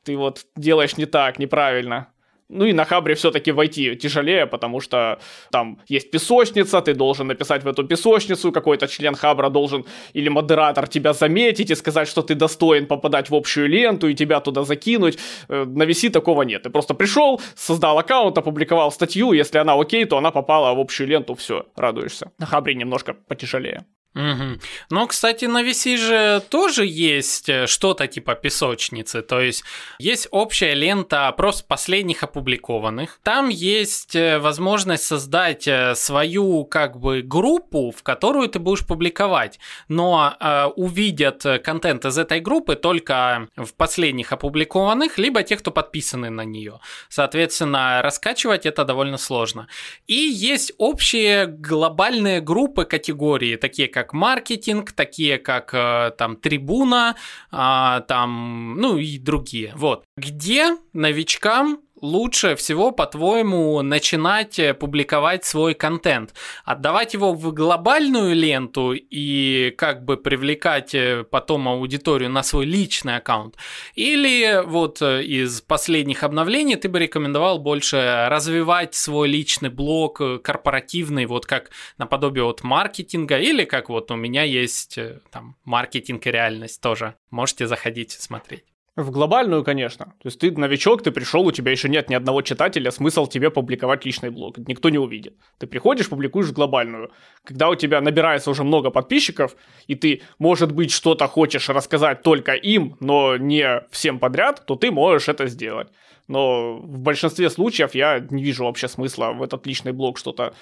ты вот делаешь не так, неправильно. Ну и на Хабре все-таки войти тяжелее, потому что там есть песочница, ты должен написать в эту песочницу, какой-то член Хабра должен или модератор тебя заметить и сказать, что ты достоин попадать в общую ленту и тебя туда закинуть. Э, на VC такого нет. Ты просто пришел, создал аккаунт, опубликовал статью, если она окей, то она попала в общую ленту, все, радуешься. На Хабре немножко потяжелее. Угу. Но, кстати, на VC же тоже есть э, что-то типа песочницы. То есть есть общая лента просто последних опубликованных. Там есть э, возможность создать э, свою как бы группу, в которую ты будешь публиковать. Но э, увидят контент из этой группы только в последних опубликованных, либо те, кто подписаны на нее. Соответственно, раскачивать это довольно сложно. И есть общие глобальные группы категории, такие как как маркетинг, такие как э, там трибуна, а, там, ну и другие. Вот. Где новичкам лучше всего, по-твоему, начинать э, публиковать свой контент? Отдавать его в глобальную ленту и как бы привлекать э, потом аудиторию на свой личный аккаунт? Или вот э, из последних обновлений ты бы рекомендовал больше развивать свой личный блог корпоративный, вот как наподобие вот маркетинга, или как вот у меня есть там маркетинг и реальность тоже. Можете заходить смотреть. В глобальную, конечно. То есть ты новичок, ты пришел, у тебя еще нет ни одного читателя, смысл тебе публиковать личный блог. Никто не увидит. Ты приходишь, публикуешь глобальную. Когда у тебя набирается уже много подписчиков, и ты, может быть, что-то хочешь рассказать только им, но не всем подряд, то ты можешь это сделать. Но в большинстве случаев я не вижу вообще смысла в этот личный блог что-то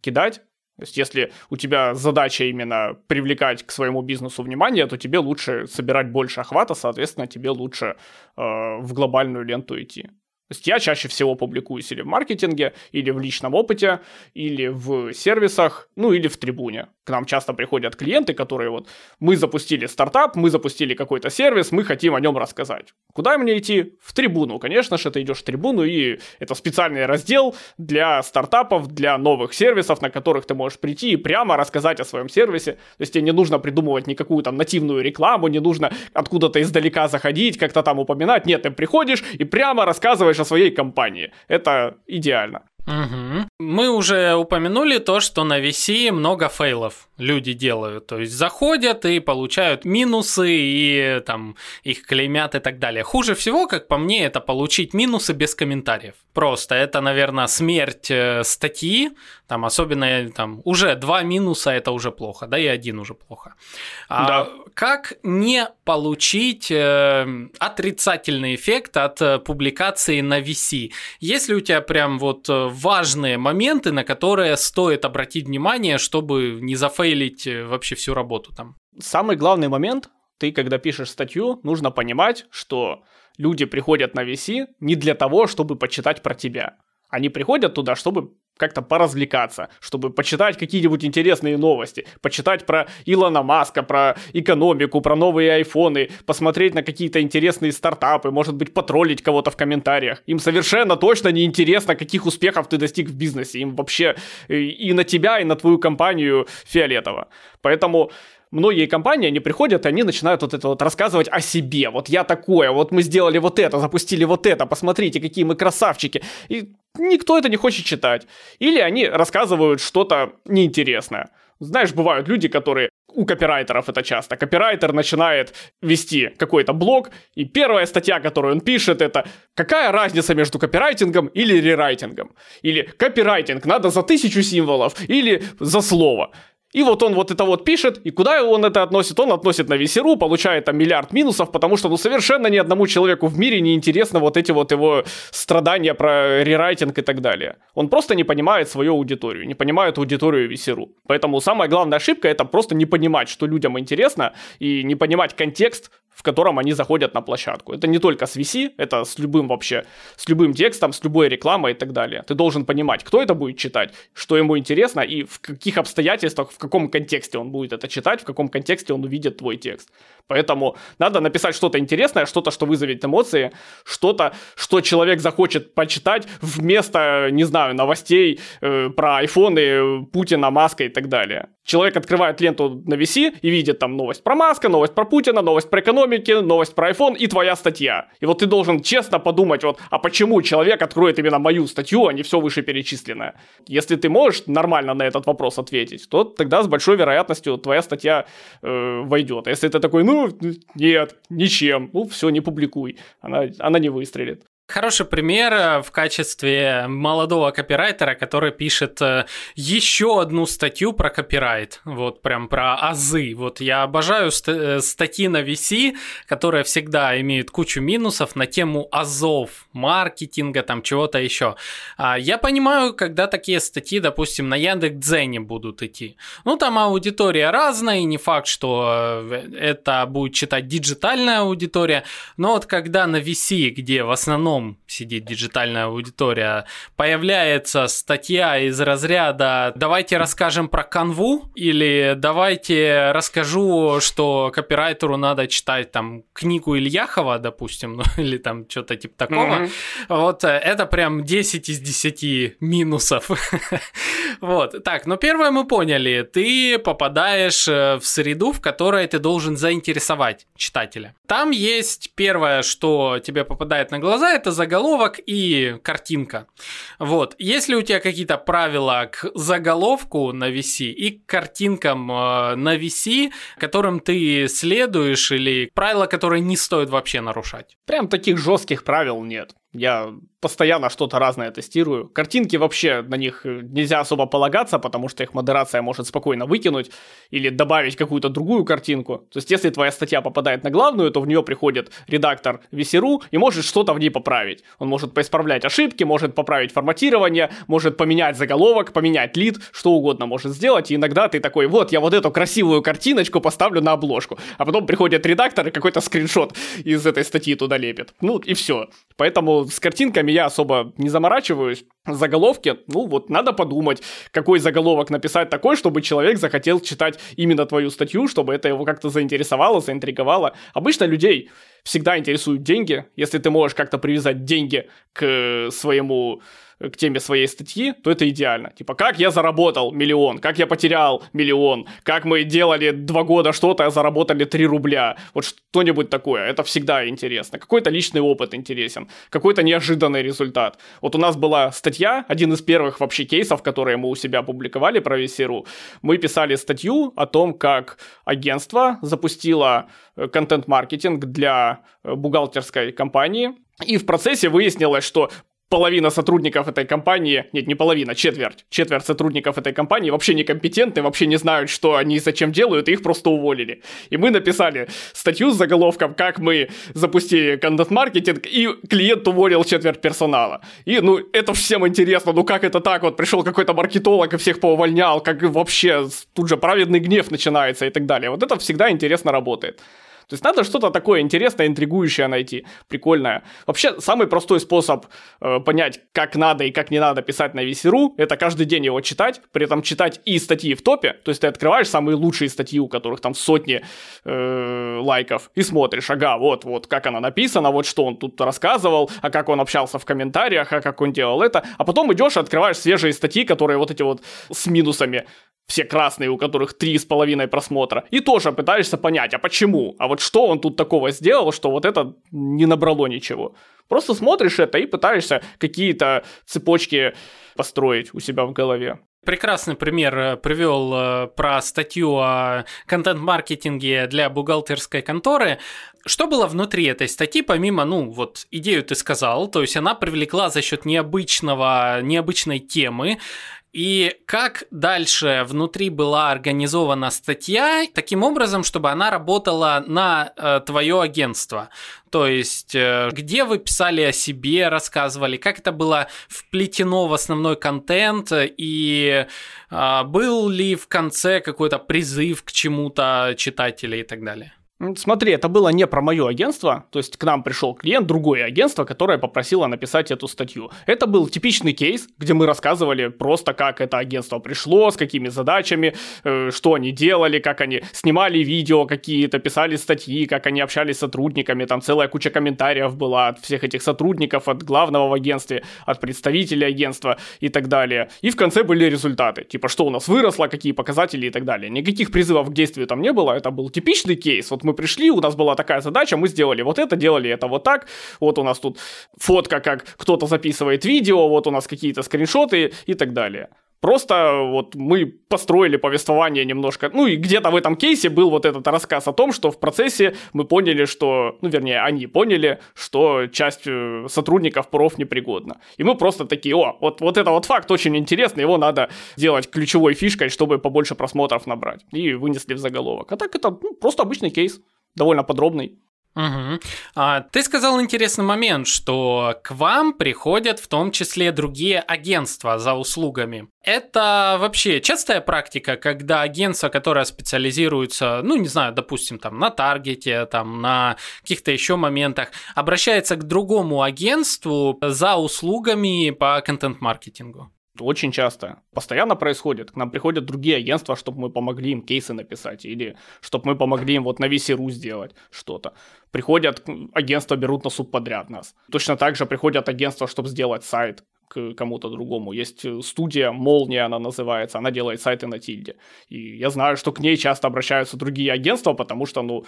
кидать. То есть, если у тебя задача именно привлекать к своему бизнесу внимание, то тебе лучше собирать больше охвата, соответственно, тебе лучше э, в глобальную ленту идти. То есть я чаще всего публикуюсь или в маркетинге, или в личном опыте, или в сервисах, ну или в трибуне. К нам часто приходят клиенты, которые вот, мы запустили стартап, мы запустили какой-то сервис, мы хотим о нем рассказать. Куда мне идти? В трибуну. Конечно же, ты идешь в трибуну, и это специальный раздел для стартапов, для новых сервисов, на которых ты можешь прийти и прямо рассказать о своем сервисе. То есть тебе не нужно придумывать никакую там нативную рекламу, не нужно откуда-то издалека заходить, как-то там упоминать. Нет, ты приходишь и прямо рассказываешь о своей компании. Это идеально. Угу. Мы уже упомянули то, что на VC много фейлов люди делают. То есть заходят и получают минусы, и там их клеймят и так далее. Хуже всего, как по мне, это получить минусы без комментариев. Просто это, наверное, смерть э, статьи. Там особенно там уже два минуса это уже плохо, да, и один уже плохо. А да. как не получить э, отрицательный эффект от э, публикации на VC? Если у тебя прям вот э, важные моменты, на которые стоит обратить внимание, чтобы не зафейлить э, вообще всю работу там. Самый главный момент ты, когда пишешь статью, нужно понимать, что люди приходят на VC не для того, чтобы почитать про тебя. Они приходят туда, чтобы как-то поразвлекаться, чтобы почитать какие-нибудь интересные новости, почитать про Илона Маска, про экономику, про новые айфоны, посмотреть на какие-то интересные стартапы, может быть, потроллить кого-то в комментариях. Им совершенно точно не интересно, каких успехов ты достиг в бизнесе. Им вообще и на тебя, и на твою компанию фиолетово. Поэтому многие компании, они приходят, и они начинают вот это вот рассказывать о себе. Вот я такое, вот мы сделали вот это, запустили вот это, посмотрите, какие мы красавчики. И никто это не хочет читать. Или они рассказывают что-то неинтересное. Знаешь, бывают люди, которые у копирайтеров это часто. Копирайтер начинает вести какой-то блог, и первая статья, которую он пишет, это «Какая разница между копирайтингом или рерайтингом?» Или «Копирайтинг надо за тысячу символов» или «За слово». И вот он вот это вот пишет, и куда он это относит? Он относит на Весеру, получает там миллиард минусов, потому что ну совершенно ни одному человеку в мире не интересно вот эти вот его страдания про рерайтинг и так далее. Он просто не понимает свою аудиторию, не понимает аудиторию Весеру. Поэтому самая главная ошибка это просто не понимать, что людям интересно, и не понимать контекст, в котором они заходят на площадку. Это не только с VC, это с любым вообще, с любым текстом, с любой рекламой и так далее. Ты должен понимать, кто это будет читать, что ему интересно и в каких обстоятельствах, в каком контексте он будет это читать, в каком контексте он увидит твой текст. Поэтому надо написать что-то интересное, что-то, что вызовет эмоции, что-то, что человек захочет почитать вместо, не знаю, новостей э, про айфоны, Путина, Маска и так далее. Человек открывает ленту на VC и видит там новость про Маска, новость про Путина, новость про экономики, новость про iPhone и твоя статья. И вот ты должен честно подумать, вот, а почему человек откроет именно мою статью, а не все вышеперечисленное. Если ты можешь нормально на этот вопрос ответить, то тогда с большой вероятностью твоя статья э, войдет. А если ты такой, ну, нет, ничем, ну, все, не публикуй, она, она не выстрелит. Хороший пример э, в качестве молодого копирайтера, который пишет э, еще одну статью про копирайт, вот прям про азы. Вот я обожаю ст- э, статьи на VC, которые всегда имеют кучу минусов на тему азов, маркетинга, там чего-то еще. А я понимаю, когда такие статьи, допустим, на Яндекс.Дзене будут идти. Ну, там аудитория разная, и не факт, что это будет читать диджитальная аудитория, но вот когда на VC, где в основном основном сидит диджитальная аудитория, появляется статья из разряда «давайте расскажем про канву» или «давайте расскажу, что копирайтеру надо читать там книгу Ильяхова, допустим, ну, или там что-то типа такого». Mm-hmm. Вот э, это прям 10 из 10 минусов. вот, так, но первое мы поняли, ты попадаешь э, в среду, в которой ты должен заинтересовать читателя. Там есть первое, что тебе попадает на глаза, это заголовок и картинка. Вот. Если у тебя какие-то правила к заголовку на VC и к картинкам э, на VC, которым ты следуешь, или правила, которые не стоит вообще нарушать? Прям таких жестких правил нет. Я постоянно что-то разное тестирую. Картинки вообще на них нельзя особо полагаться, потому что их модерация может спокойно выкинуть или добавить какую-то другую картинку. То есть, если твоя статья попадает на главную, то в нее приходит редактор VC.ru и может что-то в ней поправить. Он может поисправлять ошибки, может поправить форматирование, может поменять заголовок, поменять лид, что угодно может сделать. И иногда ты такой, вот, я вот эту красивую картиночку поставлю на обложку. А потом приходит редактор и какой-то скриншот из этой статьи туда лепит. Ну и все. Поэтому с картинками я особо не заморачиваюсь. Заголовки, ну вот надо подумать, какой заголовок написать такой, чтобы человек захотел читать именно твою статью, чтобы это его как-то заинтересовало, заинтриговало. Обычно людей всегда интересуют деньги. Если ты можешь как-то привязать деньги к своему к теме своей статьи, то это идеально. Типа, как я заработал миллион, как я потерял миллион, как мы делали два года что-то, а заработали 3 рубля. Вот что-нибудь такое. Это всегда интересно. Какой-то личный опыт интересен, какой-то неожиданный результат. Вот у нас была статья, один из первых вообще кейсов, которые мы у себя публиковали про Весеру. Мы писали статью о том, как агентство запустило э, контент-маркетинг для э, бухгалтерской компании, и в процессе выяснилось, что половина сотрудников этой компании, нет, не половина, четверть, четверть сотрудников этой компании вообще некомпетентны, вообще не знают, что они и зачем делают, и их просто уволили. И мы написали статью с заголовком, как мы запустили контент-маркетинг, и клиент уволил четверть персонала. И, ну, это всем интересно, ну как это так, вот пришел какой-то маркетолог и всех поувольнял, как вообще тут же праведный гнев начинается и так далее. Вот это всегда интересно работает. То есть надо что-то такое интересное, интригующее найти, прикольное. Вообще, самый простой способ э, понять, как надо и как не надо писать на VC.ru, это каждый день его читать, при этом читать и статьи в топе, то есть ты открываешь самые лучшие статьи, у которых там сотни э, лайков, и смотришь, ага, вот, вот, как она написана, вот что он тут рассказывал, а как он общался в комментариях, а как он делал это, а потом идешь и открываешь свежие статьи, которые вот эти вот с минусами, все красные, у которых три с половиной просмотра, и тоже пытаешься понять, а почему, а вот что он тут такого сделал, что вот это не набрало ничего. Просто смотришь это и пытаешься какие-то цепочки построить у себя в голове. Прекрасный пример э, привел э, про статью о контент-маркетинге для бухгалтерской конторы. Что было внутри этой статьи, помимо, ну, вот, идею ты сказал, то есть она привлекла за счет необычного, необычной темы, и как дальше внутри была организована статья, таким образом, чтобы она работала на э, твое агентство. То есть, э, где вы писали о себе, рассказывали, как это было вплетено в основной контент, и э, был ли в конце какой-то призыв к чему-то читателей и так далее. Смотри, это было не про мое агентство, то есть к нам пришел клиент, другое агентство, которое попросило написать эту статью. Это был типичный кейс, где мы рассказывали просто, как это агентство пришло, с какими задачами, э, что они делали, как они снимали видео какие-то, писали статьи, как они общались с сотрудниками, там целая куча комментариев была от всех этих сотрудников, от главного в агентстве, от представителей агентства и так далее. И в конце были результаты, типа что у нас выросло, какие показатели и так далее. Никаких призывов к действию там не было, это был типичный кейс. Вот мы мы пришли, у нас была такая задача, мы сделали вот это, делали это вот так, вот у нас тут фотка, как кто-то записывает видео, вот у нас какие-то скриншоты и так далее. Просто вот мы построили повествование немножко. Ну и где-то в этом кейсе был вот этот рассказ о том, что в процессе мы поняли, что, ну вернее, они поняли, что часть э, сотрудников проф непригодна. И мы просто такие, о, вот, вот это вот факт очень интересный, его надо делать ключевой фишкой, чтобы побольше просмотров набрать. И вынесли в заголовок. А так это ну, просто обычный кейс, довольно подробный. Угу. А, ты сказал интересный момент, что к вам приходят в том числе другие агентства за услугами. Это вообще частая практика, когда агентство, которое специализируется, ну, не знаю, допустим, там на таргете, там на каких-то еще моментах, обращается к другому агентству за услугами по контент-маркетингу? Очень часто. Постоянно происходит. К нам приходят другие агентства, чтобы мы помогли им кейсы написать, или чтобы мы помогли им вот на VC.ru сделать что-то. Приходят агентства, берут на субподряд нас. Точно так же приходят агентства, чтобы сделать сайт к кому-то другому. Есть э, студия Молния, она называется, она делает сайты на тильде. И я знаю, что к ней часто обращаются другие агентства, потому что, ну,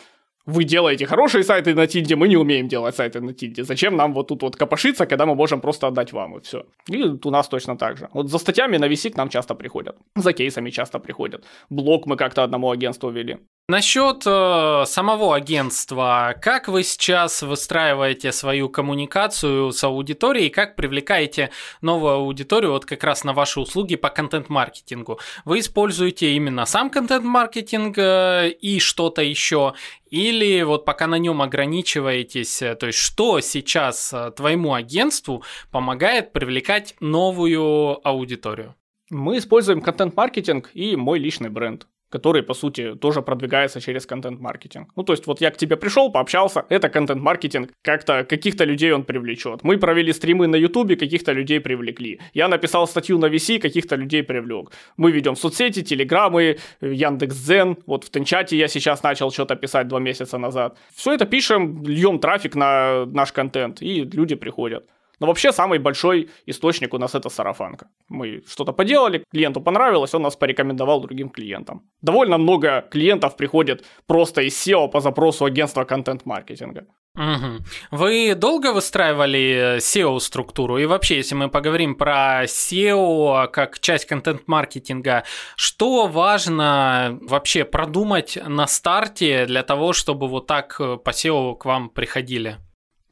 вы делаете хорошие сайты на тильде, мы не умеем делать сайты на тильде. Зачем нам вот тут вот копошиться, когда мы можем просто отдать вам, и все. И у нас точно так же. Вот за статьями на VC к нам часто приходят, за кейсами часто приходят. Блог мы как-то одному агентству вели. Насчет э, самого агентства, как вы сейчас выстраиваете свою коммуникацию с аудиторией, как привлекаете новую аудиторию вот как раз на ваши услуги по контент-маркетингу? Вы используете именно сам контент-маркетинг э, и что-то еще, или вот пока на нем ограничиваетесь, э, то есть что сейчас э, твоему агентству помогает привлекать новую аудиторию? Мы используем контент-маркетинг и мой личный бренд который, по сути, тоже продвигается через контент-маркетинг. Ну, то есть, вот я к тебе пришел, пообщался, это контент-маркетинг, как-то каких-то людей он привлечет. Мы провели стримы на Ютубе, каких-то людей привлекли. Я написал статью на VC, каких-то людей привлек. Мы ведем соцсети, телеграммы, Яндекс.Дзен, вот в Тенчате я сейчас начал что-то писать два месяца назад. Все это пишем, льем трафик на наш контент, и люди приходят. Но вообще самый большой источник у нас это сарафанка. Мы что-то поделали, клиенту понравилось, он нас порекомендовал другим клиентам. Довольно много клиентов приходит просто из SEO по запросу агентства контент-маркетинга. Угу. Вы долго выстраивали SEO-структуру? И вообще, если мы поговорим про SEO как часть контент-маркетинга, что важно вообще продумать на старте для того, чтобы вот так по SEO к вам приходили?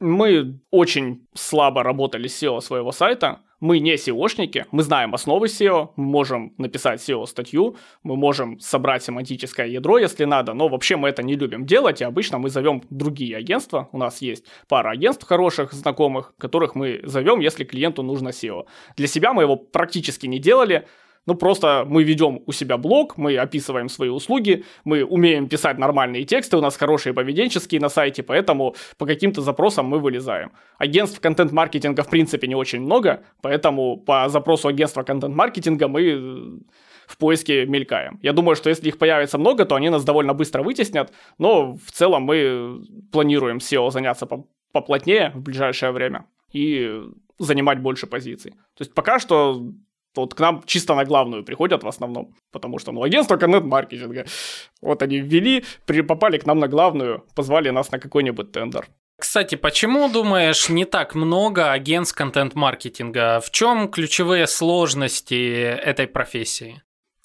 Мы очень слабо работали с SEO своего сайта. Мы не SEOшники, мы знаем основы SEO, мы можем написать SEO-статью, мы можем собрать семантическое ядро, если надо, но вообще мы это не любим делать, и обычно мы зовем другие агентства. У нас есть пара агентств хороших, знакомых, которых мы зовем, если клиенту нужно SEO. Для себя мы его практически не делали, Ну, просто мы ведем у себя блог, мы описываем свои услуги, мы умеем писать нормальные тексты, у нас хорошие поведенческие на сайте, поэтому по каким-то запросам мы вылезаем. Агентств контент-маркетинга в принципе не очень много, поэтому по запросу агентства контент-маркетинга мы в поиске мелькаем. Я думаю, что если их появится много, то они нас довольно быстро вытеснят, но в целом мы планируем SEO заняться поплотнее в ближайшее время и занимать больше позиций. То есть пока что вот к нам чисто на главную приходят в основном, потому что, ну, агентство контент-маркетинга, вот они ввели, при, попали к нам на главную, позвали нас на какой-нибудь тендер. Кстати, почему, думаешь, не так много агентств контент-маркетинга? В чем ключевые сложности этой профессии?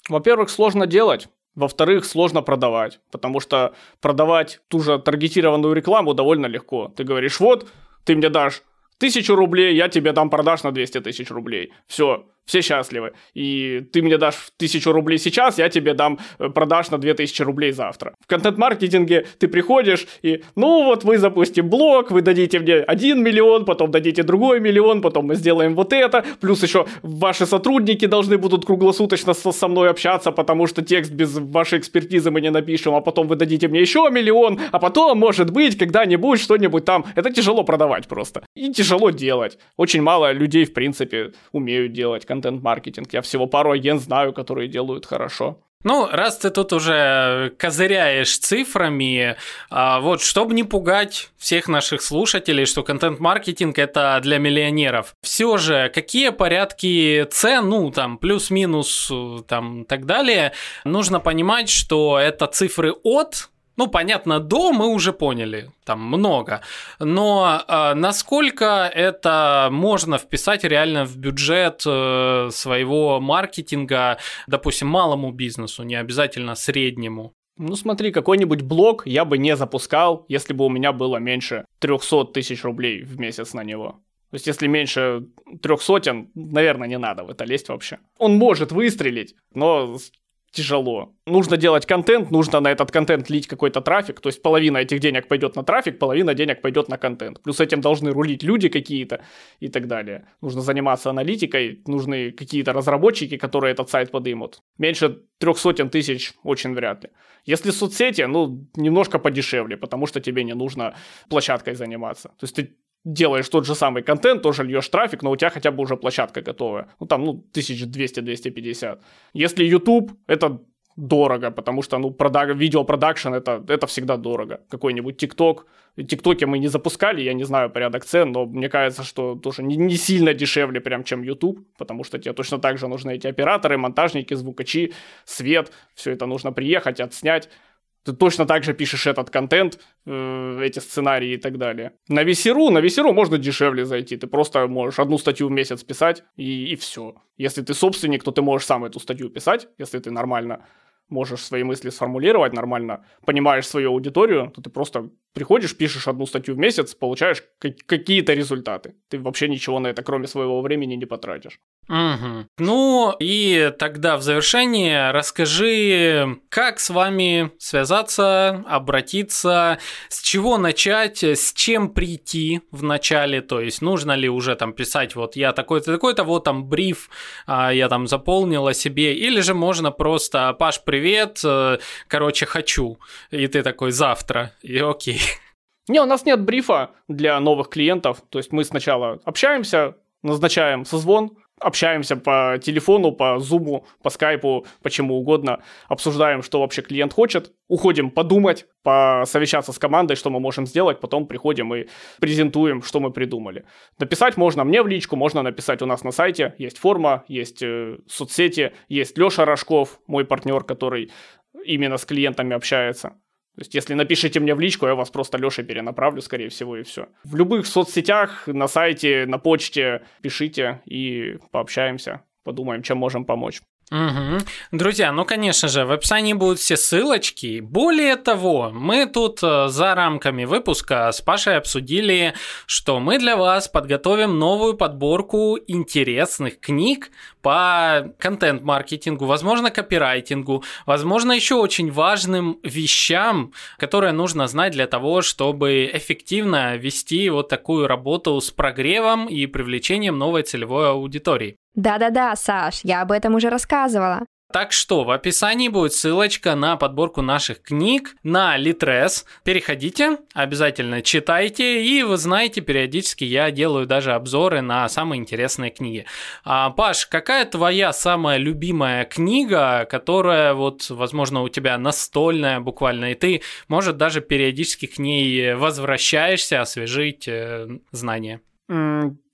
Во-первых, сложно делать. Во-вторых, сложно продавать, потому что продавать ту же таргетированную рекламу довольно легко. Ты говоришь, вот, ты мне дашь тысячу рублей, я тебе дам продаж на 200 тысяч рублей. Все, все счастливы. И ты мне дашь тысячу рублей сейчас, я тебе дам э, продаж на 2000 рублей завтра. В контент-маркетинге ты приходишь и, ну вот мы запустим блог, вы дадите мне 1 миллион, потом дадите другой миллион, потом мы сделаем вот это, плюс еще ваши сотрудники должны будут круглосуточно со, со мной общаться, потому что текст без вашей экспертизы мы не напишем, а потом вы дадите мне еще миллион, а потом, может быть, когда-нибудь что-нибудь там. Это тяжело продавать просто. И тяжело делать. Очень мало людей, в принципе, умеют делать контент-маркетинг. Я всего пару агент знаю, которые делают хорошо. Ну, раз ты тут уже козыряешь цифрами, а, вот, чтобы не пугать всех наших слушателей, что контент-маркетинг это для миллионеров, все же, какие порядки цен, ну, там, плюс-минус, там, так далее, нужно понимать, что это цифры от ну, понятно, до мы уже поняли, там много. Но э, насколько это можно вписать реально в бюджет э, своего маркетинга, допустим, малому бизнесу, не обязательно среднему? Ну смотри, какой-нибудь блог я бы не запускал, если бы у меня было меньше 300 тысяч рублей в месяц на него. То есть, если меньше трех сотен, наверное, не надо в это лезть вообще. Он может выстрелить, но тяжело. Нужно делать контент, нужно на этот контент лить какой-то трафик, то есть половина этих денег пойдет на трафик, половина денег пойдет на контент. Плюс этим должны рулить люди какие-то и так далее. Нужно заниматься аналитикой, нужны какие-то разработчики, которые этот сайт подымут. Меньше трех сотен тысяч очень вряд ли. Если соцсети, ну, немножко подешевле, потому что тебе не нужно площадкой заниматься. То есть ты делаешь тот же самый контент, тоже льешь трафик, но у тебя хотя бы уже площадка готовая. Ну, там, ну, 1200-250. Если YouTube, это дорого, потому что, ну, прода- видеопродакшн это, это всегда дорого. Какой-нибудь ТикТок. ТикТоке мы не запускали, я не знаю порядок цен, но мне кажется, что тоже не, не сильно дешевле прям, чем YouTube, потому что тебе точно так же нужны эти операторы, монтажники, звукачи, свет, все это нужно приехать, отснять ты точно так же пишешь этот контент, э, эти сценарии и так далее. На Весеру, на Весеру можно дешевле зайти. Ты просто можешь одну статью в месяц писать и, и все. Если ты собственник, то ты можешь сам эту статью писать, если ты нормально можешь свои мысли сформулировать нормально, понимаешь свою аудиторию, то ты просто приходишь, пишешь одну статью в месяц, получаешь какие-то результаты. Ты вообще ничего на это, кроме своего времени, не потратишь. Угу. Ну и тогда в завершение расскажи, как с вами связаться, обратиться, с чего начать, с чем прийти в начале, то есть нужно ли уже там писать вот я такой-то, такой-то, вот там бриф а, я там заполнила себе, или же можно просто Паш, привет, э, короче, хочу, и ты такой завтра, и окей. Не, у нас нет брифа для новых клиентов, то есть мы сначала общаемся, назначаем созвон, общаемся по телефону, по зуму, по скайпу, почему угодно, обсуждаем, что вообще клиент хочет, уходим подумать, посовещаться с командой, что мы можем сделать, потом приходим и презентуем, что мы придумали. Написать можно мне в личку, можно написать у нас на сайте, есть форма, есть э, соцсети, есть Леша Рожков, мой партнер, который именно с клиентами общается. То есть, если напишите мне в личку, я вас просто Леше перенаправлю, скорее всего, и все. В любых соцсетях, на сайте, на почте пишите и пообщаемся, подумаем, чем можем помочь. Угу. Друзья, ну конечно же, в описании будут все ссылочки. Более того, мы тут э, за рамками выпуска с Пашей обсудили, что мы для вас подготовим новую подборку интересных книг по контент-маркетингу, возможно, копирайтингу, возможно, еще очень важным вещам, которые нужно знать для того, чтобы эффективно вести вот такую работу с прогревом и привлечением новой целевой аудитории. Да-да-да, Саш, я об этом уже рассказывала. Так что в описании будет ссылочка на подборку наших книг на Литрес. Переходите, обязательно читайте, и вы знаете, периодически я делаю даже обзоры на самые интересные книги. А, Паш, какая твоя самая любимая книга, которая вот, возможно, у тебя настольная буквально, и ты, может, даже периодически к ней возвращаешься, освежить э, знания?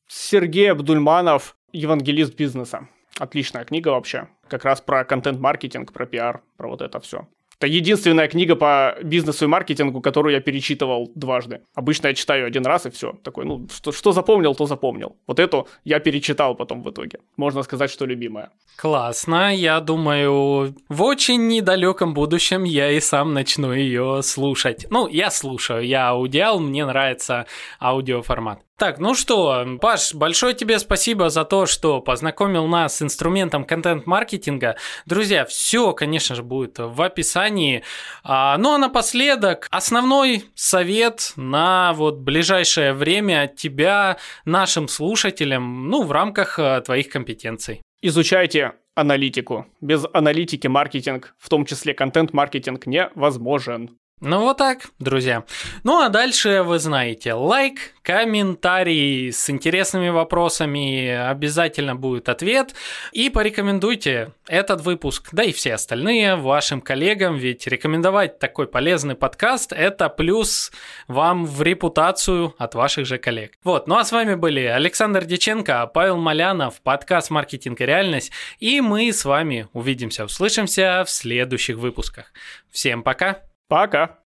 Сергей Абдульманов «Евангелист бизнеса». Отличная книга вообще. Как раз про контент-маркетинг, про пиар, про вот это все. Это единственная книга по бизнесу и маркетингу, которую я перечитывал дважды. Обычно я читаю один раз и все. Такой, ну, что, что запомнил, то запомнил. Вот эту я перечитал потом в итоге. Можно сказать, что любимая. Классно. Я думаю, в очень недалеком будущем я и сам начну ее слушать. Ну, я слушаю, я аудиал, мне нравится аудиоформат. Так, ну что, Паш, большое тебе спасибо за то, что познакомил нас с инструментом контент-маркетинга. Друзья, все, конечно же, будет в описании. А, ну а напоследок, основной совет на вот ближайшее время от тебя нашим слушателям, ну, в рамках э, твоих компетенций. Изучайте аналитику. Без аналитики маркетинг, в том числе контент-маркетинг, невозможен. Ну вот так, друзья. Ну а дальше вы знаете, лайк, комментарий с интересными вопросами, обязательно будет ответ. И порекомендуйте этот выпуск, да и все остальные вашим коллегам, ведь рекомендовать такой полезный подкаст – это плюс вам в репутацию от ваших же коллег. Вот, ну а с вами были Александр Деченко, Павел Малянов, подкаст «Маркетинг и реальность», и мы с вами увидимся, услышимся в следующих выпусках. Всем пока! Пока!